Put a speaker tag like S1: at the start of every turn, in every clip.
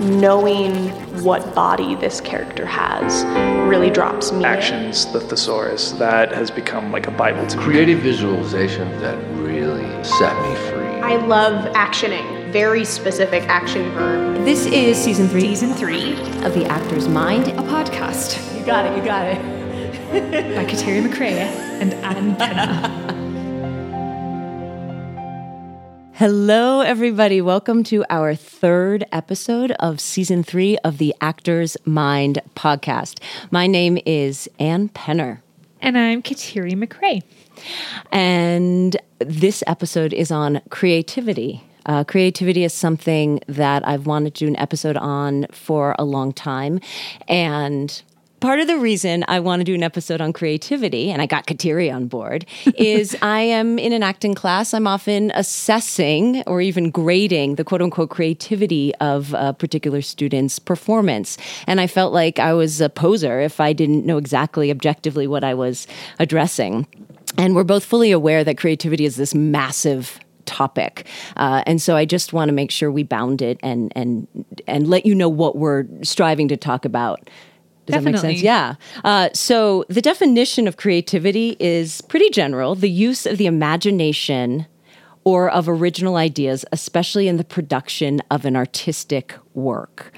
S1: Knowing what body this character has really drops me.
S2: Actions, the thesaurus, that has become like a Bible to me.
S3: Creative visualization that really set me free.
S4: I love actioning, very specific action verb.
S5: This is season three
S6: Season three,
S5: of The Actor's Mind.
S6: a podcast
S5: You got it, you got it.
S6: by Kateri McRae and Anne Penna.
S5: Hello, everybody. Welcome to our third episode of season three of the Actor's Mind podcast. My name is Anne Penna.
S6: And I'm Kateri McRae.
S5: And this episode is on creativity. Uh, creativity is something that I've wanted to do an episode on for a long time. And part of the reason I want to do an episode on creativity, and I got Kateri on board, is I am in an acting class. I'm often assessing or even grading the quote unquote creativity of a particular student's performance. And I felt like I was a poser if I didn't know exactly objectively what I was addressing. And we're both fully aware that creativity is this massive topic. Uh, and so I just want to make sure we bound it and and and let you know what we're striving to talk about. Does that make
S6: Definitely.
S5: sense? Yeah. Uh, so the definition of creativity is pretty general the use of the imagination or of original ideas, especially in the production of an artistic work.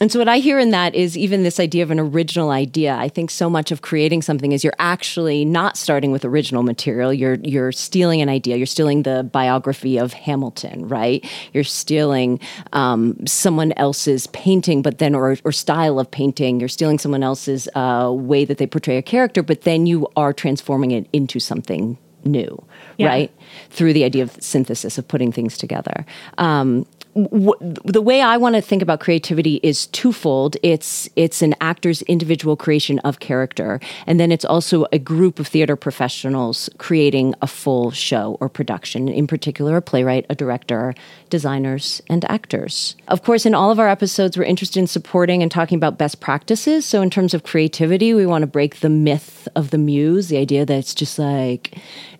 S5: And so, what I hear in that is even this idea of an original idea. I think so much of creating something is you're actually not starting with original material. You're you're stealing an idea. You're stealing the biography of Hamilton, right? You're stealing um, someone else's painting, but then or or style of painting. You're stealing someone else's uh, way that they portray a character, but then you are transforming it into something new,
S6: Yeah.
S5: right? Through the idea of synthesis of putting things together. Um, w- the way I want to think about creativity is twofold. It's it's an actor's individual creation of character, and then it's also a group of theater professionals creating a full show or production. In particular, a playwright, a director, designers, and actors. Of course, in all of our episodes, we're interested in supporting and talking about best practices. So, in terms of creativity, we want to break the myth of the muse, the idea that it's just like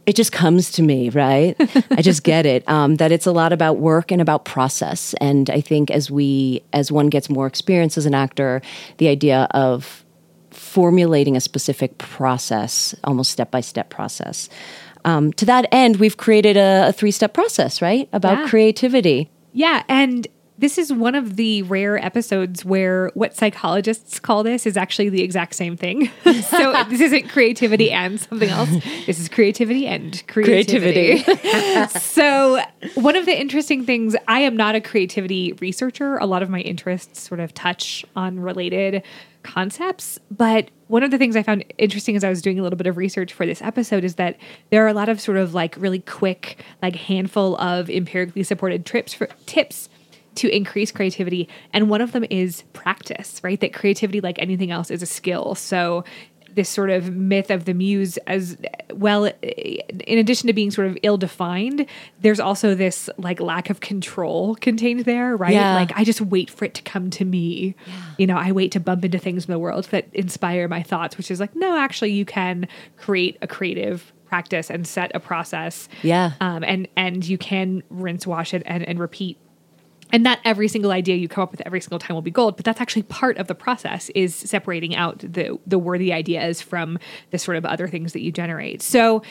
S5: it just comes to me, right? I just get it. Um, that it's a lot about work and about process. And I think as we, as one gets more experience as an actor, the idea of formulating a specific process, almost step by step process. Um, to that end, we've created a, a three step process, right? About
S6: Yeah.
S5: creativity.
S6: Yeah, and this is one of the rare episodes where what psychologists call this is actually the exact same thing. so this isn't creativity and something else. This is creativity and creativity. so one of the interesting things, I am not a creativity researcher. A lot of my interests sort of touch on related concepts, but one of the things I found interesting as I was doing a little bit of research for this episode is that there are a lot of sort of like really quick, like handful of empirically supported trips for tips to increase creativity. And one of them is practice, right? That creativity, like anything else, is a skill. So this sort of myth of the muse as well in addition to being sort of ill-defined there's also this like lack of control contained there right
S5: Yeah.
S6: like i just wait for it to come to me you know i wait to bump into things in the world that inspire my thoughts which is like no actually you can create a creative practice and set a process
S5: Yeah.
S6: um, and and you can rinse wash it and, and repeat and not every single idea you come up with every single time will be gold but that's actually part of the process is separating out the the worthy ideas from the sort of other things that you generate. So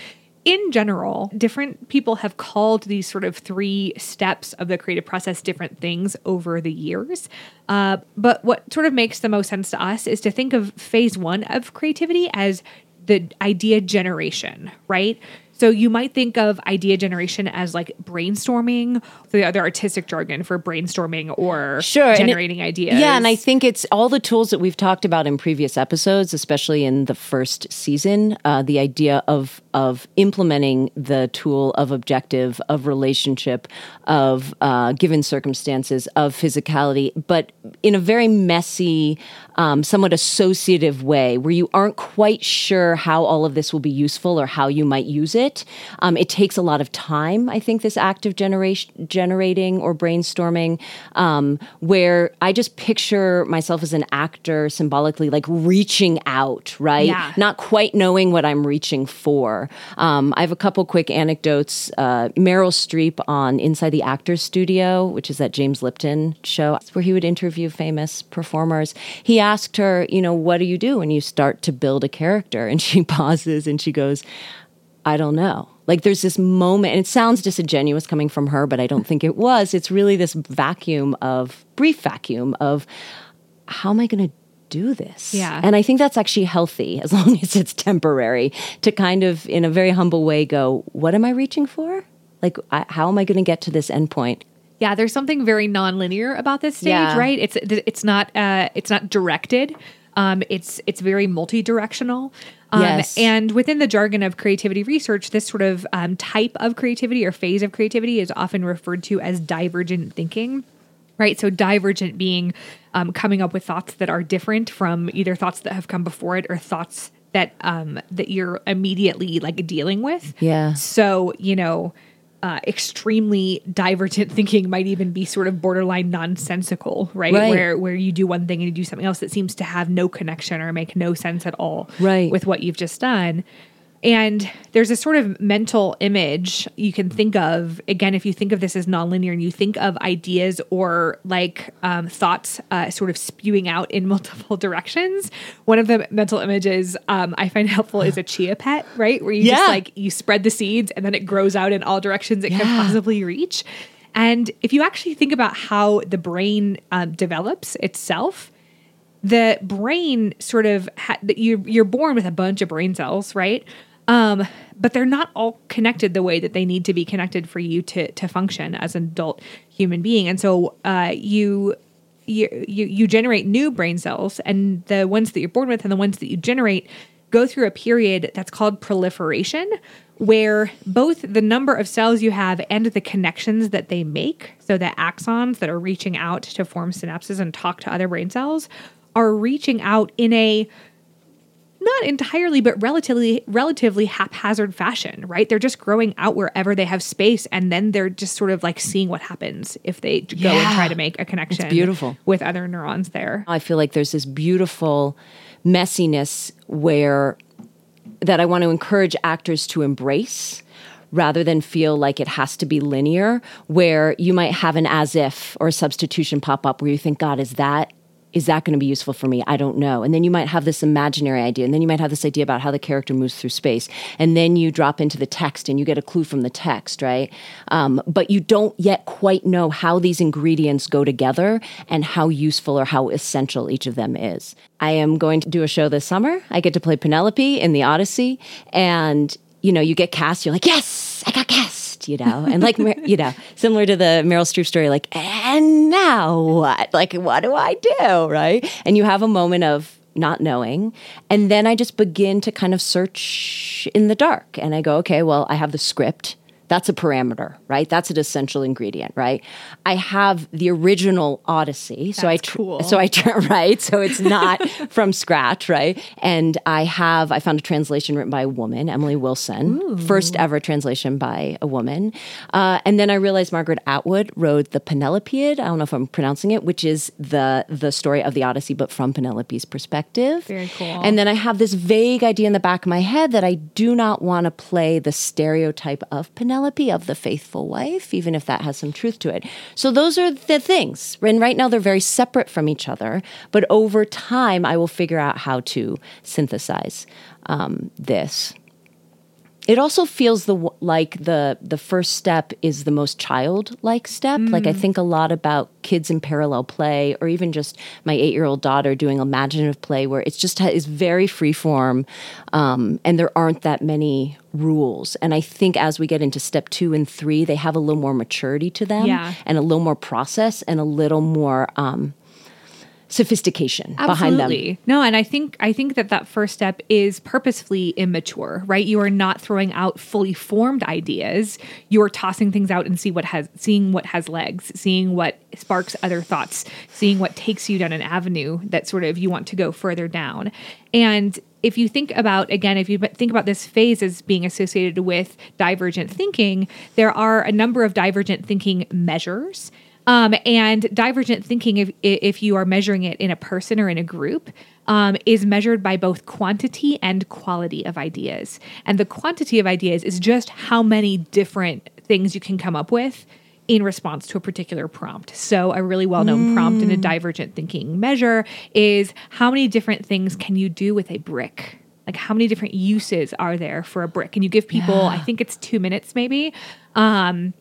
S6: in general different people have called these sort of three steps of the creative process different things over the years. Uh, but what sort of makes the most sense to us is to think of phase one of creativity as the idea generation right so you might think of idea generation as like brainstorming, the other artistic jargon for brainstorming or
S5: Sure, and it-
S6: generating ideas.
S5: Yeah, and I think it's all the tools that we've talked about in previous episodes, especially in the first season. Uh, the idea of of implementing the tool of objective, of relationship, of uh, given circumstances, of physicality, but in a very messy, um, somewhat associative way, where you aren't quite sure how all of this will be useful or how you might use it. it. Um, it takes a lot of time, I think, this active generation generating or brainstorming, um, where I just picture myself as an actor symbolically, like reaching out, right?
S6: Yeah.
S5: Not quite knowing what I'm reaching for. Um, I have a couple quick anecdotes. Uh, Meryl Streep on Inside the Actors Studio, which is that James Lipton show, where he would interview famous performers. He asked her, you know, what do you do when you start to build a character? And she pauses and she goes, I don't know. Like there's this moment, and it sounds disingenuous coming from her, but I don't think it was. It's really this vacuum of brief vacuum of how am I going to do this?
S6: Yeah.
S5: And I think that's actually healthy as long as it's temporary to kind of, in a very humble way, go, what am I reaching for? Like, I, how am I going to get to this endpoint?
S6: Yeah, there's something very nonlinear about this stage,
S5: Yeah.
S6: right? It's it's not uh, it's not directed. Um, it's it's very multi-directional. Um,
S5: Yes.
S6: And within the jargon of creativity research, this sort of um, type of creativity or phase of creativity is often referred to as divergent thinking. Right. So divergent being um, coming up with thoughts that are different from either thoughts that have come before it or thoughts that um, that you're immediately like dealing with.
S5: Yeah.
S6: So, you know, uh, extremely divergent thinking might even be sort of borderline nonsensical, right?
S5: Right.
S6: Where where you do one thing and you do something else that seems to have no connection or make no sense at all
S5: Right.
S6: with what you've just done. And there's a sort of mental image you can think of. Again, if you think of this as nonlinear and you think of ideas or like um, thoughts uh, sort of spewing out in multiple directions, one of the mental images um, I find helpful is a chia pet, right? Where you
S5: Yeah.
S6: just like you spread the seeds and then it grows out in all directions it can possibly reach. And if you actually think about how the brain um, develops itself, the brain sort of ha- that you you're born with a bunch of brain cells, right? Um, but they're not all connected the way that they need to be connected for you to to function as an adult human being. And so uh, you you you you generate new brain cells, and the ones that you're born with and the ones that you generate go through a period that's called proliferation where both the number of cells you have and the connections that they make so the axons that are reaching out to form synapses and talk to other brain cells are reaching out in a not entirely but relatively relatively haphazard fashion right? They're just growing out wherever they have space and then they're just sort of like seeing what happens if they go and try to make a connection It's
S5: beautiful.
S6: with other neurons there.
S5: I feel like there's this beautiful messiness where that I want to encourage actors to embrace rather than feel like it has to be linear where you might have an as if or a substitution pop up where you think god is that is that going to be useful for me? I don't know. And then you might have this imaginary idea, and then you might have this idea about how the character moves through space, and then you drop into the text and you get a clue from the text, right? Um, but you don't yet quite know how these ingredients go together and how useful or how essential each of them is. I am going to do a show this summer. I get to play Penelope in the Odyssey, and you know, you get cast, you're like, yes, I got cast, you know, and like, you know, similar to the Meryl Streep story, like, and now what? Like, what do I do? Right. And you have a moment of not knowing. And then I just begin to kind of search in the dark. And I go, okay, well, I have the script. That's a parameter, right? That's an essential ingredient, right? I have the original Odyssey, so I
S6: That's cool.
S5: so I tr- right, so it's not from scratch, right? And I have I found a translation written by a woman, Emily Wilson, first ever translation by a woman, uh, and then I realized Margaret Atwood wrote the Penelopiad. I don't know if I'm pronouncing it, which is the the story of the Odyssey, but from Penelope's perspective.
S6: Very cool.
S5: And then I have this vague idea in the back of my head that I do not want to play the stereotype of Penelope, of the faithful wife, even if that has some truth to it. So those are the things. And right now they're very separate from each other. But over time, I will figure out how to synthesize um, this. It also feels the like the the first step is the most childlike step. Like I think a lot about kids in parallel play, or even just my eight year old daughter doing imaginative play, where it's just is very free form, um, and there aren't that many rules. And I think as we get into step two and three, they have a little more maturity to them,
S6: Yeah.
S5: and a little more process, and a little more. Um, sophistication behind them.
S6: Absolutely. No, and I think I think that that first step is purposefully immature, right? You are not throwing out fully formed ideas. You are tossing things out and see what has seeing what has legs, seeing what sparks other thoughts, seeing what takes you down an avenue that sort of you want to go further down. And if you think about again, if you think about this phase as being associated with divergent thinking, there are a number of divergent thinking measures. Um, and divergent thinking, if if you are measuring it in a person or in a group, um, is measured by both quantity and quality of ideas. And the quantity of ideas is just how many different things you can come up with in response to a particular prompt. So, a really well known prompt in a divergent thinking measure is how many different things can you do with a brick? Like, how many different uses are there for a brick? And you give people, I think it's two minutes maybe. Um,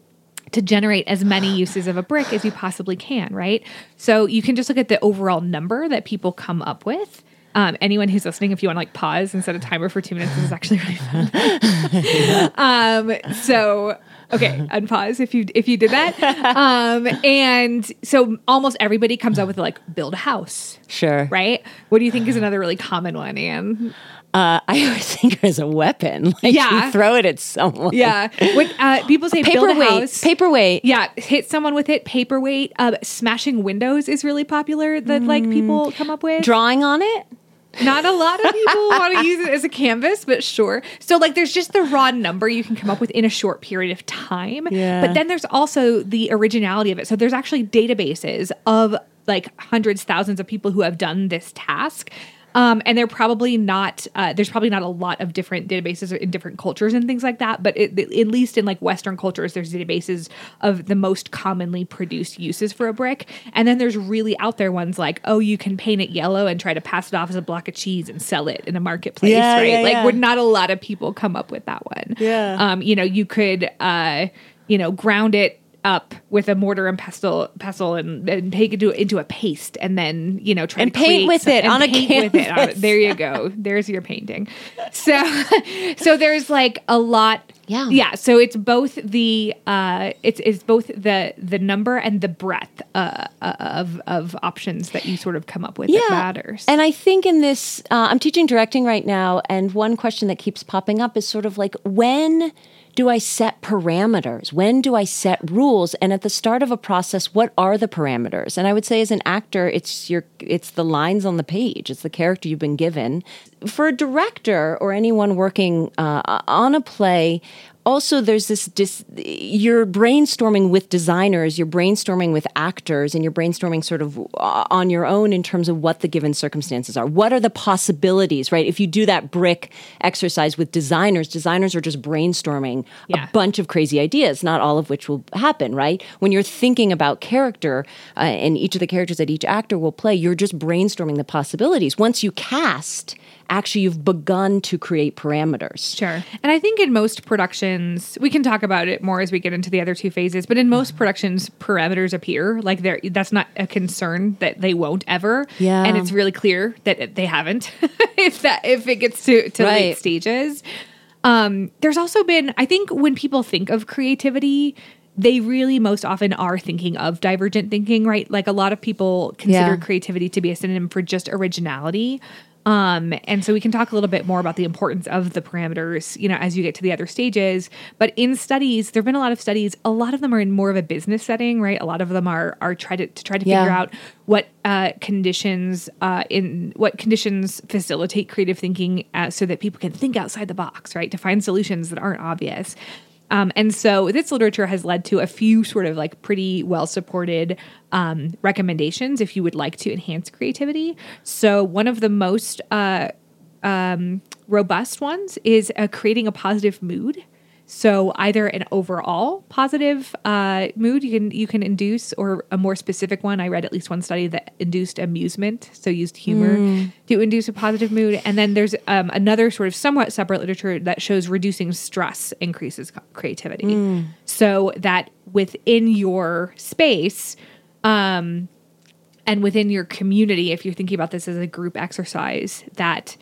S6: to generate as many uses of a brick as you possibly can, right? So you can just look at the overall number that people come up with. Um, anyone who's listening, if you want to like pause and set a timer for two minutes, this is actually really fun. um, so okay, unpause if you if you did that. Um, and so almost everybody comes up with like build a house,
S5: Sure.
S6: right? What do you think is another really common one, Anne?
S5: Uh, I always think as a weapon. Like
S6: Yeah.
S5: you throw it at someone.
S6: Yeah, what uh, people say
S5: Paperweight. Paperweight.
S6: Yeah, hit someone with it. Paperweight. Uh, smashing windows is really popular that like people come up with.
S5: Drawing on it.
S6: Not a lot of people want to use it as a canvas, but sure. So like there's just the raw number you can come up with in a short period of time.
S5: Yeah.
S6: But then there's also the originality of it. So there's actually databases of like hundreds, thousands of people who have done this task. Um, and they're probably not. Uh, there's probably not a lot of different databases in different cultures and things like that. But it, at least in like Western cultures, there's databases of the most commonly produced uses for a brick. And then there's really out there ones like, oh, you can paint it yellow and try to pass it off as a block of cheese and sell it in a marketplace,
S5: Yeah,
S6: right?
S5: yeah,
S6: like,
S5: yeah.
S6: would not a lot of people come up with that one.
S5: Yeah.
S6: Um, you know, you could, uh, you know, ground it up with a mortar and pestle, pestle, and, and take it to, into a paste, and then you know try
S5: And
S6: to
S5: paint with
S6: some-
S5: it on a
S6: paint with it on it.
S5: canvas.
S6: There you go. There's your painting. So, so there's like a lot.
S5: Yeah.
S6: yeah. So it's both the uh, it's it's both the the number and the breadth uh, of of options that you sort of come up with that matters.
S5: And I think in this, uh, I'm teaching directing right now, and one question that keeps popping up is sort of like, when do I set parameters? When do I set rules? And at the start of a process, what are the parameters? And I would say, as an actor, it's your, it's the lines on the page. It's the character you've been given. For a director or anyone working uh, on a play, also there's this dis- you're brainstorming with designers you're brainstorming with actors and you're brainstorming sort of uh, on your own in terms of what the given circumstances are. What are the possibilities right? If you do that brick exercise with designers designers are just brainstorming
S6: Yeah.
S5: a bunch of crazy ideas not all of which will happen right? When you're thinking about character uh, and each of the characters that each actor will play you're just brainstorming the possibilities. Once you cast actually you've begun to create parameters
S6: Sure. And I think in most productions, we can talk about it more as we get into the other two phases, but in most productions, parameters appear. Like they're that's not a concern that they won't ever.
S5: Yeah.
S6: And it's really clear that they haven't if that if it gets to, to late stages. Um, there's also been, I think when people think of creativity, they really most often are thinking of divergent thinking, right? Like a lot of people consider
S5: Yeah.
S6: creativity to be a synonym for just originality. Um, and so we can talk a little bit more about the importance of the parameters, you know, as you get to the other stages. But in studies, there have been a lot of studies. A lot of them are in more of a business setting, right? A lot of them are are try to, to try to
S5: Yeah.
S6: figure out what uh, conditions uh, in what conditions facilitate creative thinking, uh, so that people can think outside the box, right? To find solutions that aren't obvious. Um, and so this literature has led to a few sort of like pretty well supported um, recommendations if you would like to enhance creativity. So one of the most uh, um, robust ones is uh, creating a positive mood. So either an overall positive uh, mood you can you can induce, or a more specific one. I read at least one study that induced amusement, so used humor to induce a positive mood. And then there's um, another sort of somewhat separate literature that shows reducing stress increases creativity. So that within your space, um, and within your community, if you're thinking about this as a group exercise, that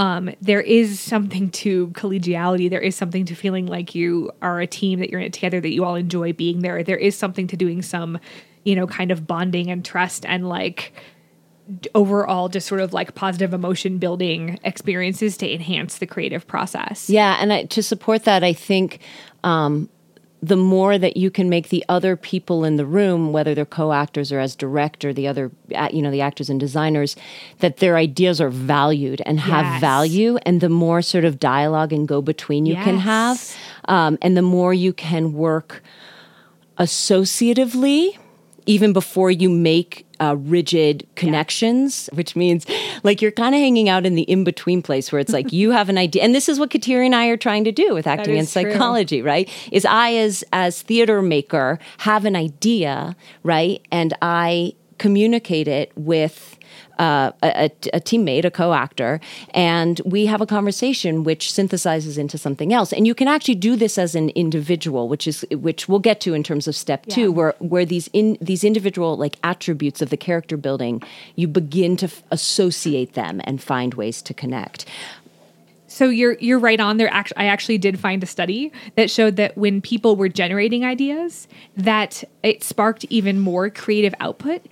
S6: um, there is something to collegiality. There is something to feeling like you are a team, that you're in it together, that you all enjoy being there. There is something to doing some, you know, kind of bonding and trust and like overall just sort of like positive emotion building experiences to enhance the creative process.
S5: Yeah, and I, to support that, I think um, the more that you can make the other people in the room, whether they're co-actors or as director, the other, uh, you know, the actors and designers, that their ideas are valued and have
S6: Yes.
S5: value, and the more sort of dialogue and go between you can have, um, and the more you can work associatively even before you make uh, rigid connections, which means like you're kind of hanging out in the in between place where it's like you have an idea, and this is what Kateri and I are trying to do with acting and
S6: is true.
S5: psychology, right? Is I as as theater maker have an idea, right, and I communicate it with uh, a, a, a teammate, a co-actor, and we have a conversation which synthesizes into something else. And you can actually do this as an individual, which is which we'll get to in terms of step
S6: Yeah.
S5: two, where where these in these individual like attributes of the character building, you begin to f- associate them and find ways to connect.
S6: So you're you're right on there. Actually, I actually did find a study that showed that when people were generating ideas, that it sparked even more creative output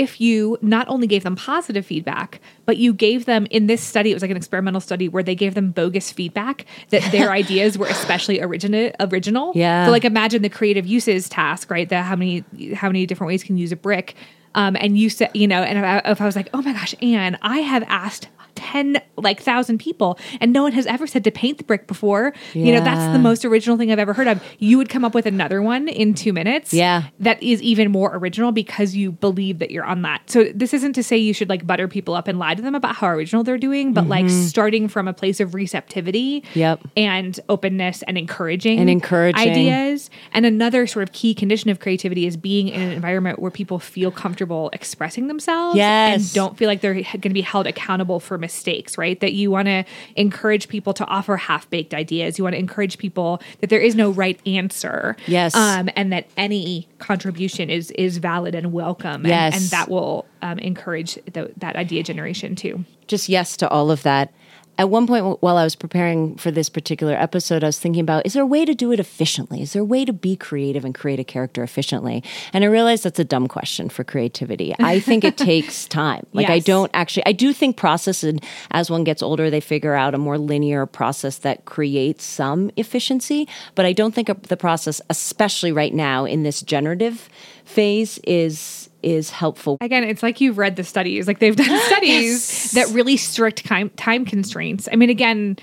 S6: if you not only gave them positive feedback, but you gave them in this study. It was like an experimental study where they gave them bogus feedback that their ideas were especially original. Original.
S5: Yeah.
S6: So like imagine the creative uses task, right? That how many how many different ways can you use a brick. Um, and you said, you know, and if I, if I was like, oh my gosh, Anne, I have asked 10 like thousand people and no one has ever said to paint the brick before you know that's the most original thing i've ever heard of you would come up with another one in two minutes
S5: Yeah.
S6: that is even more original because you believe that you're on that so this isn't to say you should like butter people up and lie to them about how original they're doing but like starting from a place of receptivity
S5: Mm-hmm. Yep.
S6: and openness and encouraging
S5: And encouraging.
S6: ideas and another sort of key condition of creativity is being in an environment where people feel comfortable expressing themselves
S5: Yes.
S6: and don't feel like they're going to be held accountable for mistakes, right? That you want to encourage people to offer half baked ideas. You want to encourage people that there is no right answer.
S5: Yes.
S6: Um, and that any contribution is is valid and welcome. And,
S5: Yes.
S6: and that will um, encourage the, that idea generation too.
S5: just yes to all of that. At one point, while I was preparing for this particular episode, I was thinking about is there a way to do it efficiently? Is there a way to be creative and create a character efficiently? And I realized that's a dumb question for creativity. I think it takes time. Like, I don't actually, I do think process, and as one gets older, they figure out a more linear process that creates some efficiency. But I don't think the process, especially right now in this generative phase, is is helpful.
S6: Again, it's like you've read the studies. Like they've done studies that really strict time, time constraints. I mean, again,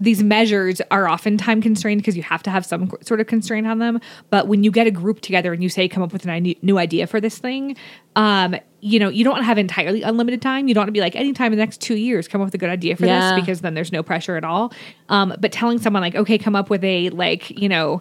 S6: these measures are often time constrained because you have to have some sort of constraint on them. But when you get a group together and you say, come up with a new idea for this thing, um, you know, you don't want to have entirely unlimited time. You don't want to be like, anytime in the next two years, come up with a good idea for
S5: Yeah.
S6: this because then there's no pressure at all. Um, but telling someone, like, okay, come up with a, like, you know,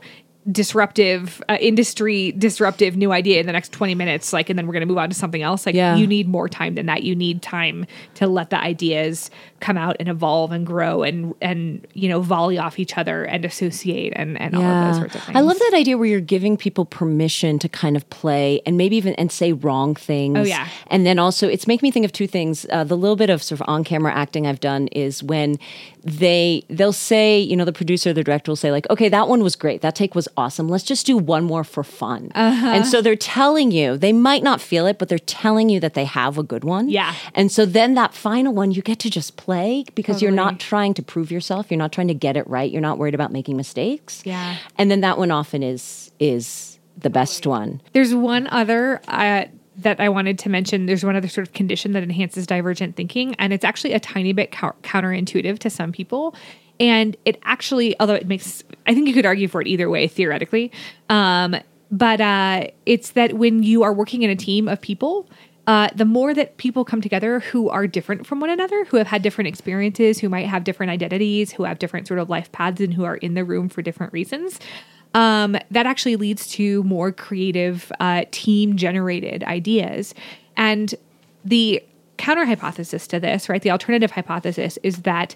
S6: disruptive uh, industry disruptive new idea in the next 20 minutes like and then we're going to move on to something else like
S5: Yeah.
S6: you need more time than that you need time to let the ideas come out and evolve and grow and and you know volley off each other and associate and and all of those sorts of things
S5: I love that idea where you're giving people permission to kind of play and maybe even and say wrong things.
S6: Oh, yeah.
S5: And then also it's making me think of two things. Uh, the little bit of sort of on camera acting I've done is when they they'll say, you know, the producer, the director will say like, okay, that one was great. That take was awesome. Let's just do one more for fun.
S6: Uh-huh.
S5: And so they're telling you, they might not feel it, but they're telling you that they have a good one.
S6: Yeah.
S5: And so then that final one, you get to just play because you're not trying to prove yourself. You're not trying to get it right. You're not worried about making mistakes.
S6: Yeah.
S5: And then that one often is is the best one.
S6: There's one other uh, that I wanted to mention. There's one other sort of condition that enhances divergent thinking, and it's actually a tiny bit cou- counterintuitive to some people. And it actually, although it makes, I think you could argue for it either way theoretically. Um, but uh, it's that when you are working in a team of people, uh, the more that people come together who are different from one another, who have had different experiences, who might have different identities, who have different sort of life paths, and who are in the room for different reasons, um, that actually leads to more creative uh, team generated ideas. And the counter hypothesis to this, right, the alternative hypothesis is that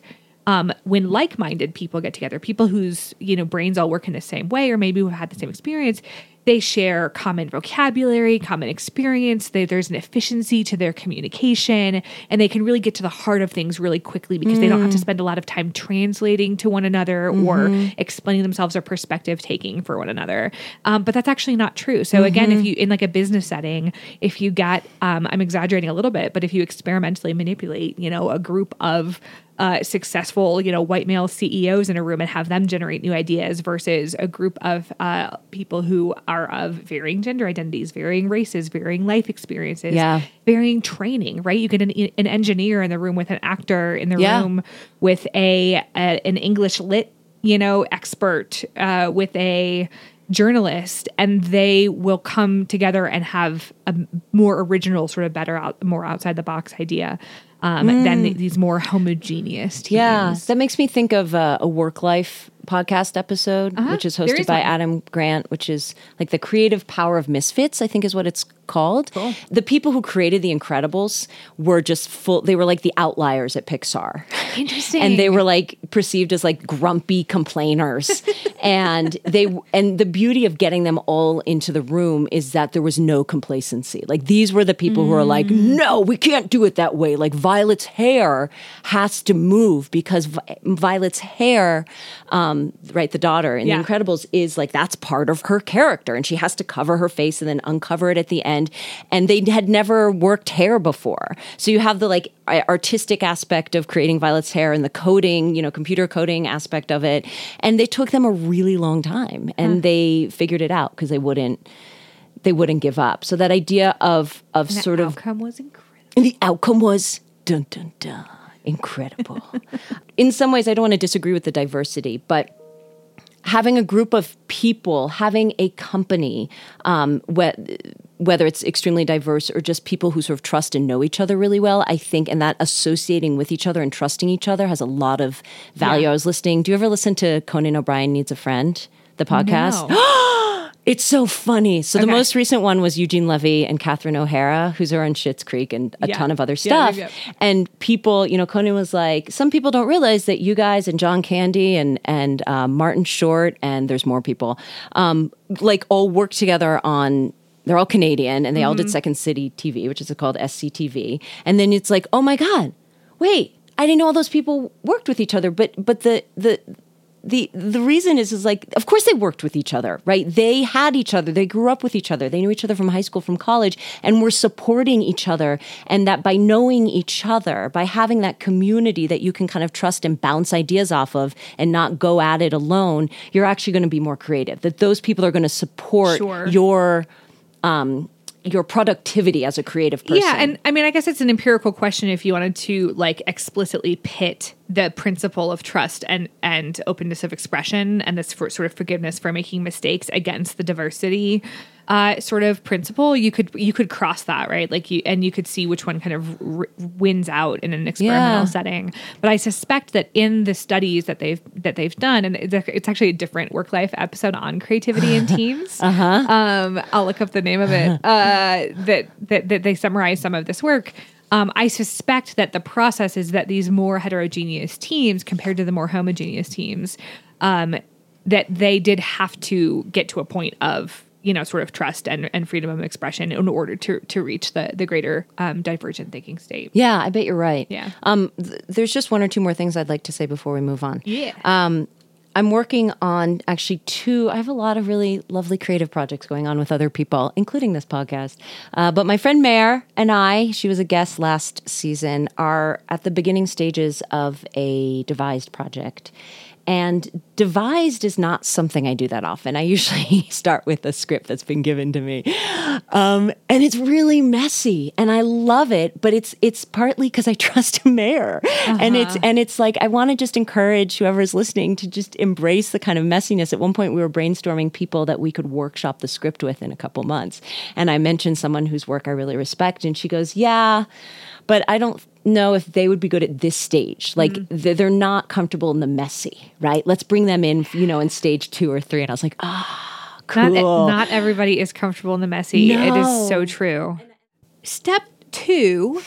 S6: um, when like minded people get together, people whose you know brains all work in the same way, or maybe who have had the same experience, they share common vocabulary, common experience. They, there's an efficiency to their communication, and they can really get to the heart of things really quickly because they don't have to spend a lot of time translating to one another or explaining themselves or perspective taking for one another. Um, but that's actually not true. So again, if you in like a business setting, if you get, um, I'm exaggerating a little bit, but if you experimentally manipulate, you know, a group of uh, successful, you know, white male CEOs in a room and have them generate new ideas versus a group of uh, people who are of varying gender identities, varying races, varying life experiences,
S5: Yeah.
S6: varying training. Right? You get an, an engineer in the room with an actor in the
S5: Yeah.
S6: room with a, a an English lit, you know, expert uh, with a journalist and they will come together and have a more original sort of better out more outside the box idea um, than these more homogeneous teams.
S5: Yeah, that makes me think of uh, a work life podcast episode, which is
S6: Uh-huh.
S5: Hosted
S6: is
S5: by
S6: one.
S5: Adam Grant, which is like the creative power of misfits, I think is what it's called. The people who created The Incredibles were just full, they were like the outliers at Pixar.
S6: Interesting.
S5: and they were like perceived as like grumpy complainers and they and the beauty of getting them all into the room is that there was no complacency like these were the people who are like no we can't do it that way like violet's hair has to move because Vi- violet's hair um, right the daughter in
S6: Yeah.
S5: the incredibles is like that's part of her character and she has to cover her face and then uncover it at the end and and they had never worked hair before so you have the like artistic aspect of creating violet's hair and the coding you know computer coding aspect of it and they took them a really long time and they figured it out because they wouldn't they wouldn't give up so that idea of of
S6: And the
S5: sort of
S6: outcome was incredible.
S5: and the outcome was dun dun dun incredible. In some ways, I don't want to disagree with the diversity, but having a group of people, having a company, um, whe- whether it's extremely diverse or just people who sort of trust and know each other really well, I think, and that associating with each other and trusting each other has a lot of value. I was listening. Do you ever listen to Conan O'Brien Needs a Friend, the podcast? It's so funny. So the most recent one was Eugene Levy and Catherine O'Hara, who's are on Schitt's Creek and a
S6: Yeah.
S5: ton of other
S6: Yeah,
S5: stuff.
S6: yeah,
S5: And people, you know, Conan was like, some people don't realize that you guys and John Candy and and uh, Martin Short and there's more people, um, like all work together on. They're all Canadian and they all did
S6: Mm-hmm.
S5: Second City TV, which is called SCTV. And then it's like, oh my god, wait, I didn't know all those people worked with each other. But but the the the the reason is is like of course they worked with each other right they had each other they grew up with each other they knew each other from high school from college and were supporting each other and that by knowing each other by having that community that you can kind of trust and bounce ideas off of and not go at it alone you're actually going to be more creative that those people are going to support
S6: Sure.
S5: your um your productivity as a creative person.
S6: Yeah, and I mean, I guess it's an empirical question if you wanted to like explicitly pit the principle of trust and and openness of expression and this for, sort of forgiveness for making mistakes against the diversity uh, sort of principle. You could you could cross that right, like you and you could see which one kind of r- wins out in an experimental
S5: Yeah.
S6: setting. But I suspect that in the studies that they've that they've done, and it's it's actually a different work life episode on creativity in teams. uh-huh. Um, I'll look up the name of it. Uh, that, that that they summarize some of this work. Um, I suspect that the process is that these more heterogeneous teams, compared to the more homogeneous teams, um, that they did have to get to a point of you know sort of trust and, and freedom of expression in order to to reach the the greater um, divergent thinking state.
S5: yeah i bet you're right
S6: Yeah.
S5: um th- there's just one or two more things i'd like to say before we move on
S6: Yeah.
S5: Um, I'm working on actually two. I have a lot of really lovely creative projects going on with other people, including this podcast. Uh, but my friend Mare and I, she was a guest last season, are at the beginning stages of a devised project. And devised is not something I do that often. I usually start with a script that's been given to me, um, and it's really messy, and I love it. But it's it's partly because I trust a Mare, and it's and it's like I want to just encourage whoever's listening to just embrace the kind of messiness. At one point, we were brainstorming people that we could workshop the script with in a couple months, and I mentioned someone whose work I really respect, and she goes, "Yeah." But I don't know if they would be good at this stage. Like th- they're not comfortable in the messy, right? Let's bring them in, you know, in stage two or three. And I was like, ah, cool.
S6: Not, not everybody is comfortable in the messy. It is so true. Step two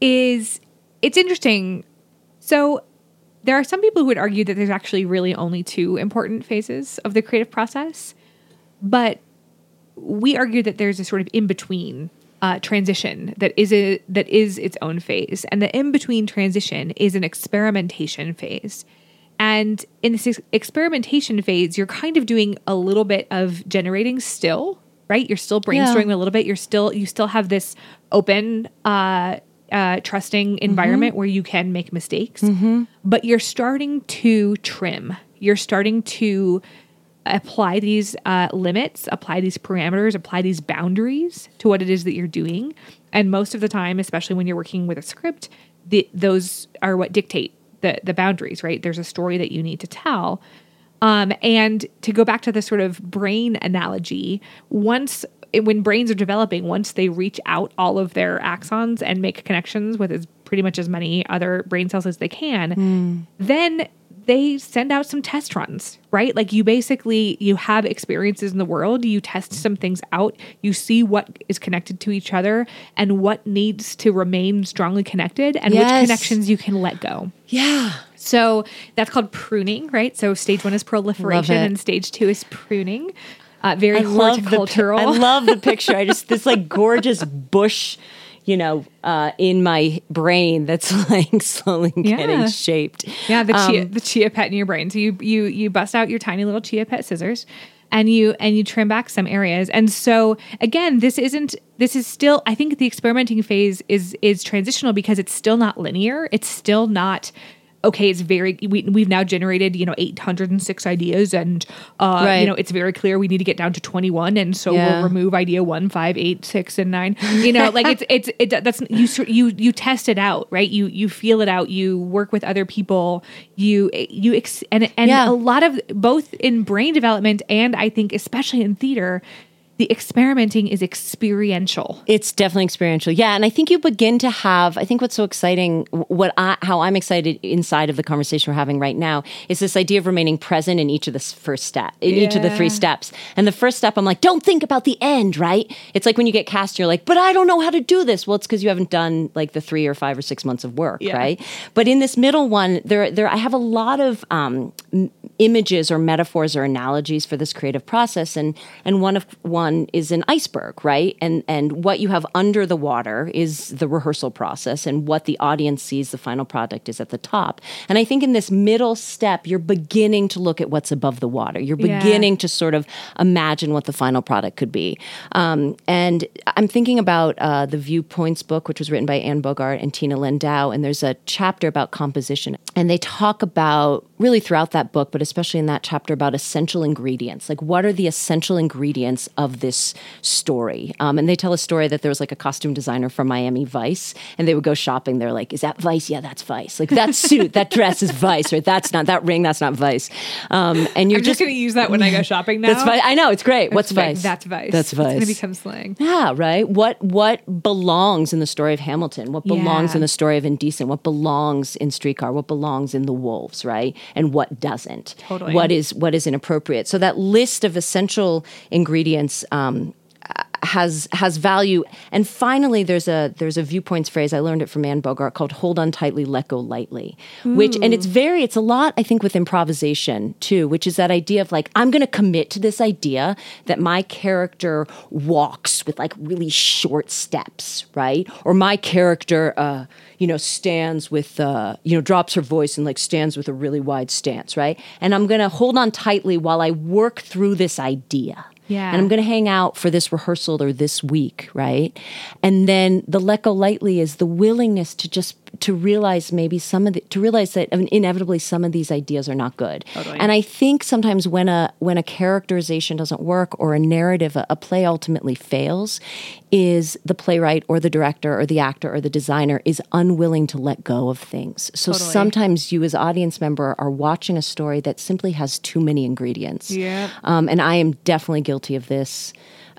S6: is it's interesting. So there are some people who would argue that there's actually really only two important phases of the creative process, but we argue that there's a sort of in between uh, transition that is a that is its own phase, and the in between transition is an experimentation phase. And in this ex- experimentation phase, you're kind of doing a little bit of generating still, right? You're still brainstorming a little bit. You're still you still have this open, uh, uh, trusting environment where you can make mistakes, but you're starting to trim. You're starting to apply these uh, limits, apply these parameters, apply these boundaries to what it is that you're doing. And most of the time, especially when you're working with a script, the, those are what dictate the the boundaries. Right? There's a story that you need to tell. Um, and to go back to the sort of brain analogy, once when brains are developing, once they reach out all of their axons and make connections with as pretty much as many other brain cells as they can, then they send out some test runs, right? Like you basically you have experiences in the world, you test some things out, you see what is connected to each other and what needs to remain strongly connected and
S5: Yes.
S6: which connections you can let go.
S5: Yeah.
S6: So that's called pruning, right? So stage one is proliferation and stage two is pruning. Uh, very
S5: I love the pi- I love the picture. I just this like gorgeous bush, you know, uh, in my brain that's like slowly
S6: Yeah.
S5: getting shaped.
S6: Yeah, the chia
S5: Um,
S6: the chia pet in your brain. So you you you bust out your tiny little chia pet scissors and you and you trim back some areas. And so again, this isn't this is still I think the experimenting phase is is transitional because it's still not linear. It's still not okay, it's very we we've now generated, you know, 806 ideas and uh
S5: Right.
S6: you know, it's very clear we need to get down to 21 and so
S5: Yeah.
S6: we'll remove idea one, five, eight, six, and 9. You know, like it's it's it that's you you you test it out, right? You you feel it out, you work with other people, you you ex- and and
S5: Yeah.
S6: a lot of both in brain development and I think especially in theater, the experimenting is experiential.
S5: It's definitely experiential. Yeah, and I think you begin to have. I think what's so exciting, what I, how I'm excited inside of the conversation we're having right now, is this idea of remaining present in each of the first step, in each of the three steps. And the first step, I'm like, don't think about the end, right? It's like when you get cast, you're like, but I don't know how to do this. Well, it's because you haven't done like the three or five or six months of work,
S6: Yeah.
S5: right? But in this middle one, there, there, I have a lot of um, images or metaphors or analogies for this creative process, and and one of one is an iceberg, right? And and what you have under the water is the rehearsal process, and what the audience sees, the final product, is at the top. And I think in this middle step, you're beginning to look at what's above the water. You're
S6: Yeah.
S5: beginning to sort of imagine what the final product could be. Um, and I'm thinking about uh, the Viewpoints book, which was written by Anne Bogart and Tina Landau and there's a chapter about composition, and they talk about really throughout that book, but especially in that chapter about essential ingredients. Like, what are the essential ingredients of this story? Um, and they tell a story that there was like a costume designer from Miami Vice, and they would go shopping. They're like, "Is that Vice? Yeah, that's Vice. Like that suit, that dress is Vice, or that's not that ring, that's not Vice." Um, and you're
S6: I'm just, going to use that when I go shopping now.
S5: that's Vice. I know it's great. What's
S6: Like,
S5: Vice?
S6: That's Vice.
S5: That's
S6: It's going to
S5: Vice.
S6: become slang.
S5: Yeah, right. What what belongs in the story of Hamilton? What belongs
S6: Yeah.
S5: in the story of Indecent? What belongs in Streetcar? What belongs in The Wolves? Right, and what doesn't?
S6: Totally.
S5: What is what is inappropriate? So that list of essential ingredients. Um, has has value. And finally there's a there's a viewpoints phrase i learned it from anne bogart called hold on tightly let go lightly which and it's very it's a lot i think with improvisation too which is that idea of like i'm going to commit to this idea that my character walks with like really short steps right? Or my character uh you know stands with uh you know drops her voice and like stands with a really wide stance right? And i'm going to hold on tightly while i work through this idea
S6: Yeah.
S5: and I'm going to hang out for this rehearsal or this week, right? And then the let go lightly is the willingness to just to realize maybe some of the to realize that inevitably some of these ideas are not good. And I think sometimes when a when a characterization doesn't work or a narrative a, a play ultimately fails is the playwright or the director or the actor or the designer is unwilling to let go of things. So
S6: Totally.
S5: sometimes you as audience member are watching a story that simply has too many ingredients.
S6: Yeah.
S5: Um, and I am definitely guilty of this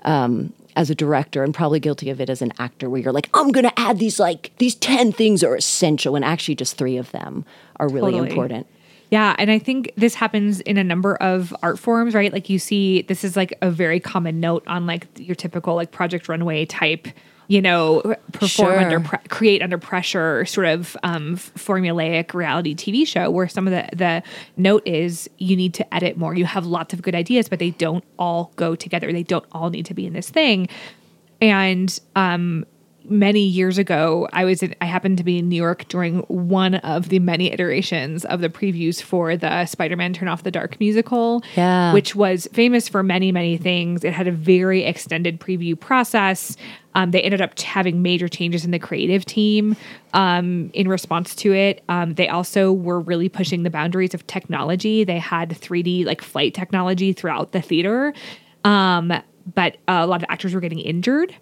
S5: um, as a director and probably guilty of it as an actor where you're like, I'm going to add these like, these 10 things are essential. And actually just three of them are really
S6: Totally.
S5: important.
S6: Yeah, and I think this happens in a number of art forms, right? Like you see, this is like a very common note on like your typical like Project Runway type, you know, perform
S5: Sure.
S6: under pre- create under pressure sort of um, formulaic reality TV show where some of the the note is you need to edit more. You have lots of good ideas, but they don't all go together. They don't all need to be in this thing. And um, many years ago, I was in, I happened to be in New York during one of the many iterations of the previews for the Spider-Man Turn Off the Dark musical,
S5: Yeah.
S6: which was famous for many many things. It had a very extended preview process. Um, they ended up having major changes in the creative team um, in response to it. Um, they also were really pushing the boundaries of technology. They had 3D like flight technology throughout the theater, um, but a lot of actors were getting injured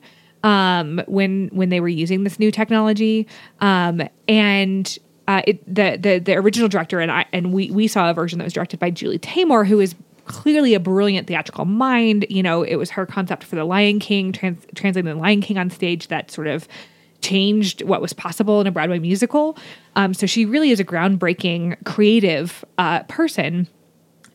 S6: um, when when they were using this new technology. Um, and uh, it, the the the original director and I and we we saw a version that was directed by Julie Taymor, who is clearly a brilliant theatrical mind. You know, it was her concept for the Lion King, trans- translating the Lion King on stage that sort of changed what was possible in a Broadway musical. Um, so she really is a groundbreaking creative uh, person.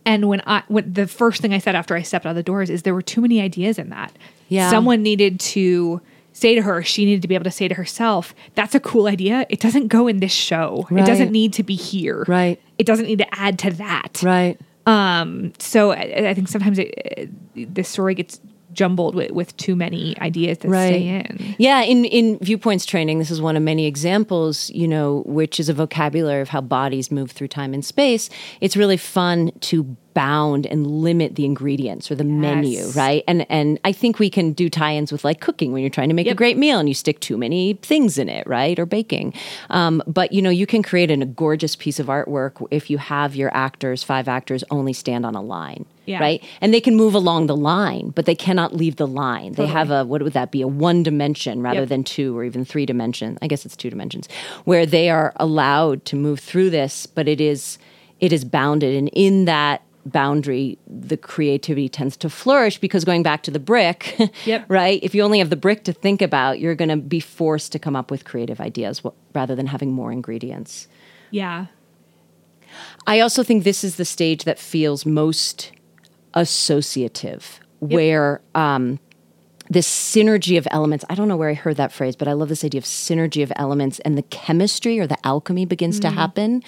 S6: And when I when the first thing I said after I stepped out of the doors is there were too many ideas in that.
S5: Yeah.
S6: Someone needed to say to her, she needed to be able to say to herself, that's a cool idea. It doesn't go in this show. It doesn't need to be here.
S5: Right.
S6: It doesn't need to add to that.
S5: Right.
S6: Um, so I, I think sometimes it, the story gets jumbled with, with too many ideas that
S5: Right.
S6: stay in.
S5: Yeah, in in viewpoints training, this is one of many examples, you know, which is a vocabulary of how bodies move through time and space. It's really fun to bound and limit the ingredients or the menu, right? And and I think we can do tie-ins with like cooking when you're trying to make a great meal and you stick too many things in it, right? Or baking. Um, but you know, you can create an, a gorgeous piece of artwork if you have your actors, five actors, only stand on a line.
S6: Yeah.
S5: Right. And they can move along the line, but they cannot leave the line. They have a, what would that be? A one dimension rather
S6: Yep.
S5: than two or even three dimension. I guess it's two dimensions where they are allowed to move through this, but it is, it is bounded. And in that boundary, the creativity tends to flourish because going back to the brick,
S6: Yep.
S5: right? If you only have the brick to think about, you're going to be forced to come up with creative ideas rather than having more ingredients.
S6: Yeah.
S5: I also think this is the stage that feels most associative, where um, this synergy of elements. I don't know where I heard that phrase, but I love this idea of synergy of elements and the chemistry or the alchemy begins to happen,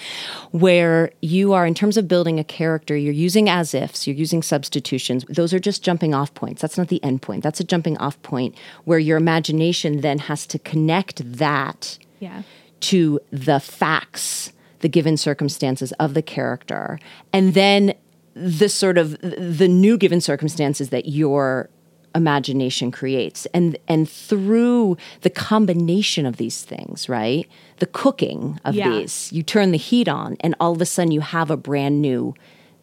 S5: where you are, in terms of building a character, you're using as ifs, you're using substitutions. Those are just jumping off points. That's not the end point. That's a jumping off point where your imagination then has to connect that
S6: Yeah.
S5: to the facts, the given circumstances of the character, and then the sort of the new given circumstances that your imagination creates and and through the combination of these things right the cooking of
S6: Yeah.
S5: these you turn the heat on and all of a sudden you have a brand new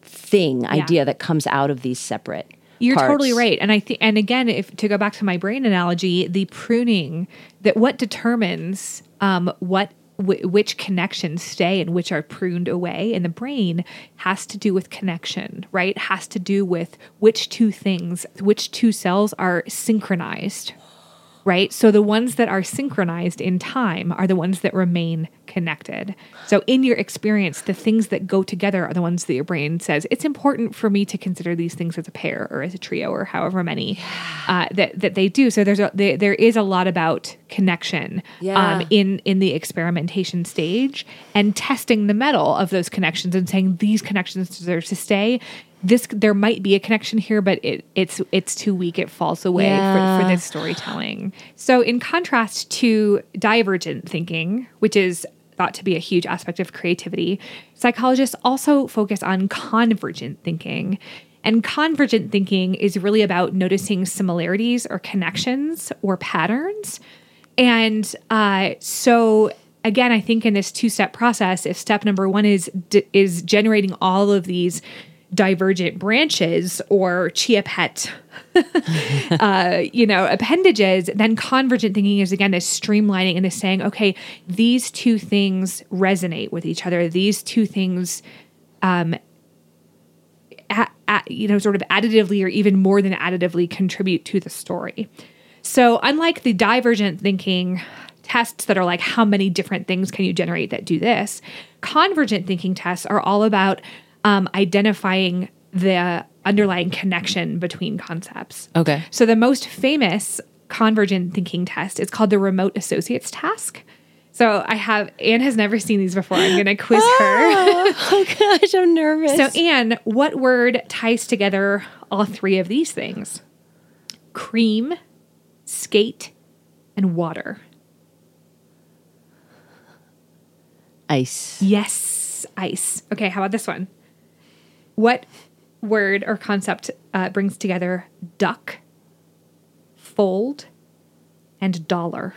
S5: thing idea that comes out of these separate
S6: You're
S5: parts.
S6: totally right. And I think, and again, if to go back to my brain analogy, the pruning that what determines um, what which connections stay and which are pruned away in the brain has to do with connection, right? Has to do with which two things, which two cells are synchronized. Right. So the ones that are synchronized in time are the ones that remain connected. So in your experience, the things that go together are the ones that your brain says it's important for me to consider these things as a pair or as a trio or however many uh, that that they do. So there's a there, there is a lot about connection
S5: Yeah.
S6: um, in in the experimentation stage and testing the metal of those connections and saying these connections deserve to stay. This there might be a connection here, but it, it's it's too weak. It falls away for, for this storytelling. So in contrast to divergent thinking, which is thought to be a huge aspect of creativity, psychologists also focus on convergent thinking. And convergent thinking is really about noticing similarities or connections or patterns. And uh, so, again, I think in this two-step process, if step number one is d- is generating all of these divergent branches or chia pet, uh, you know, appendages, then convergent thinking is again is streamlining and is saying, okay, these two things resonate with each other. These two things a- you know, sort of additively or even more than additively contribute to the story. So, unlike the divergent thinking tests that are like how many different things can you generate that do this. Convergent thinking tests are all about um, identifying the underlying connection between concepts.
S5: Okay.
S6: So the most famous convergent thinking test is called the remote associates task. So I have Anne has never seen these before. I'm going to quiz her.
S5: oh gosh, I'm nervous.
S6: So Anne, what word ties together all three of these things? Cream, skate, and water.
S5: ice.
S6: Yes, ice. Okay, how about this one? What word or concept uh, brings together duck, fold, and dollar?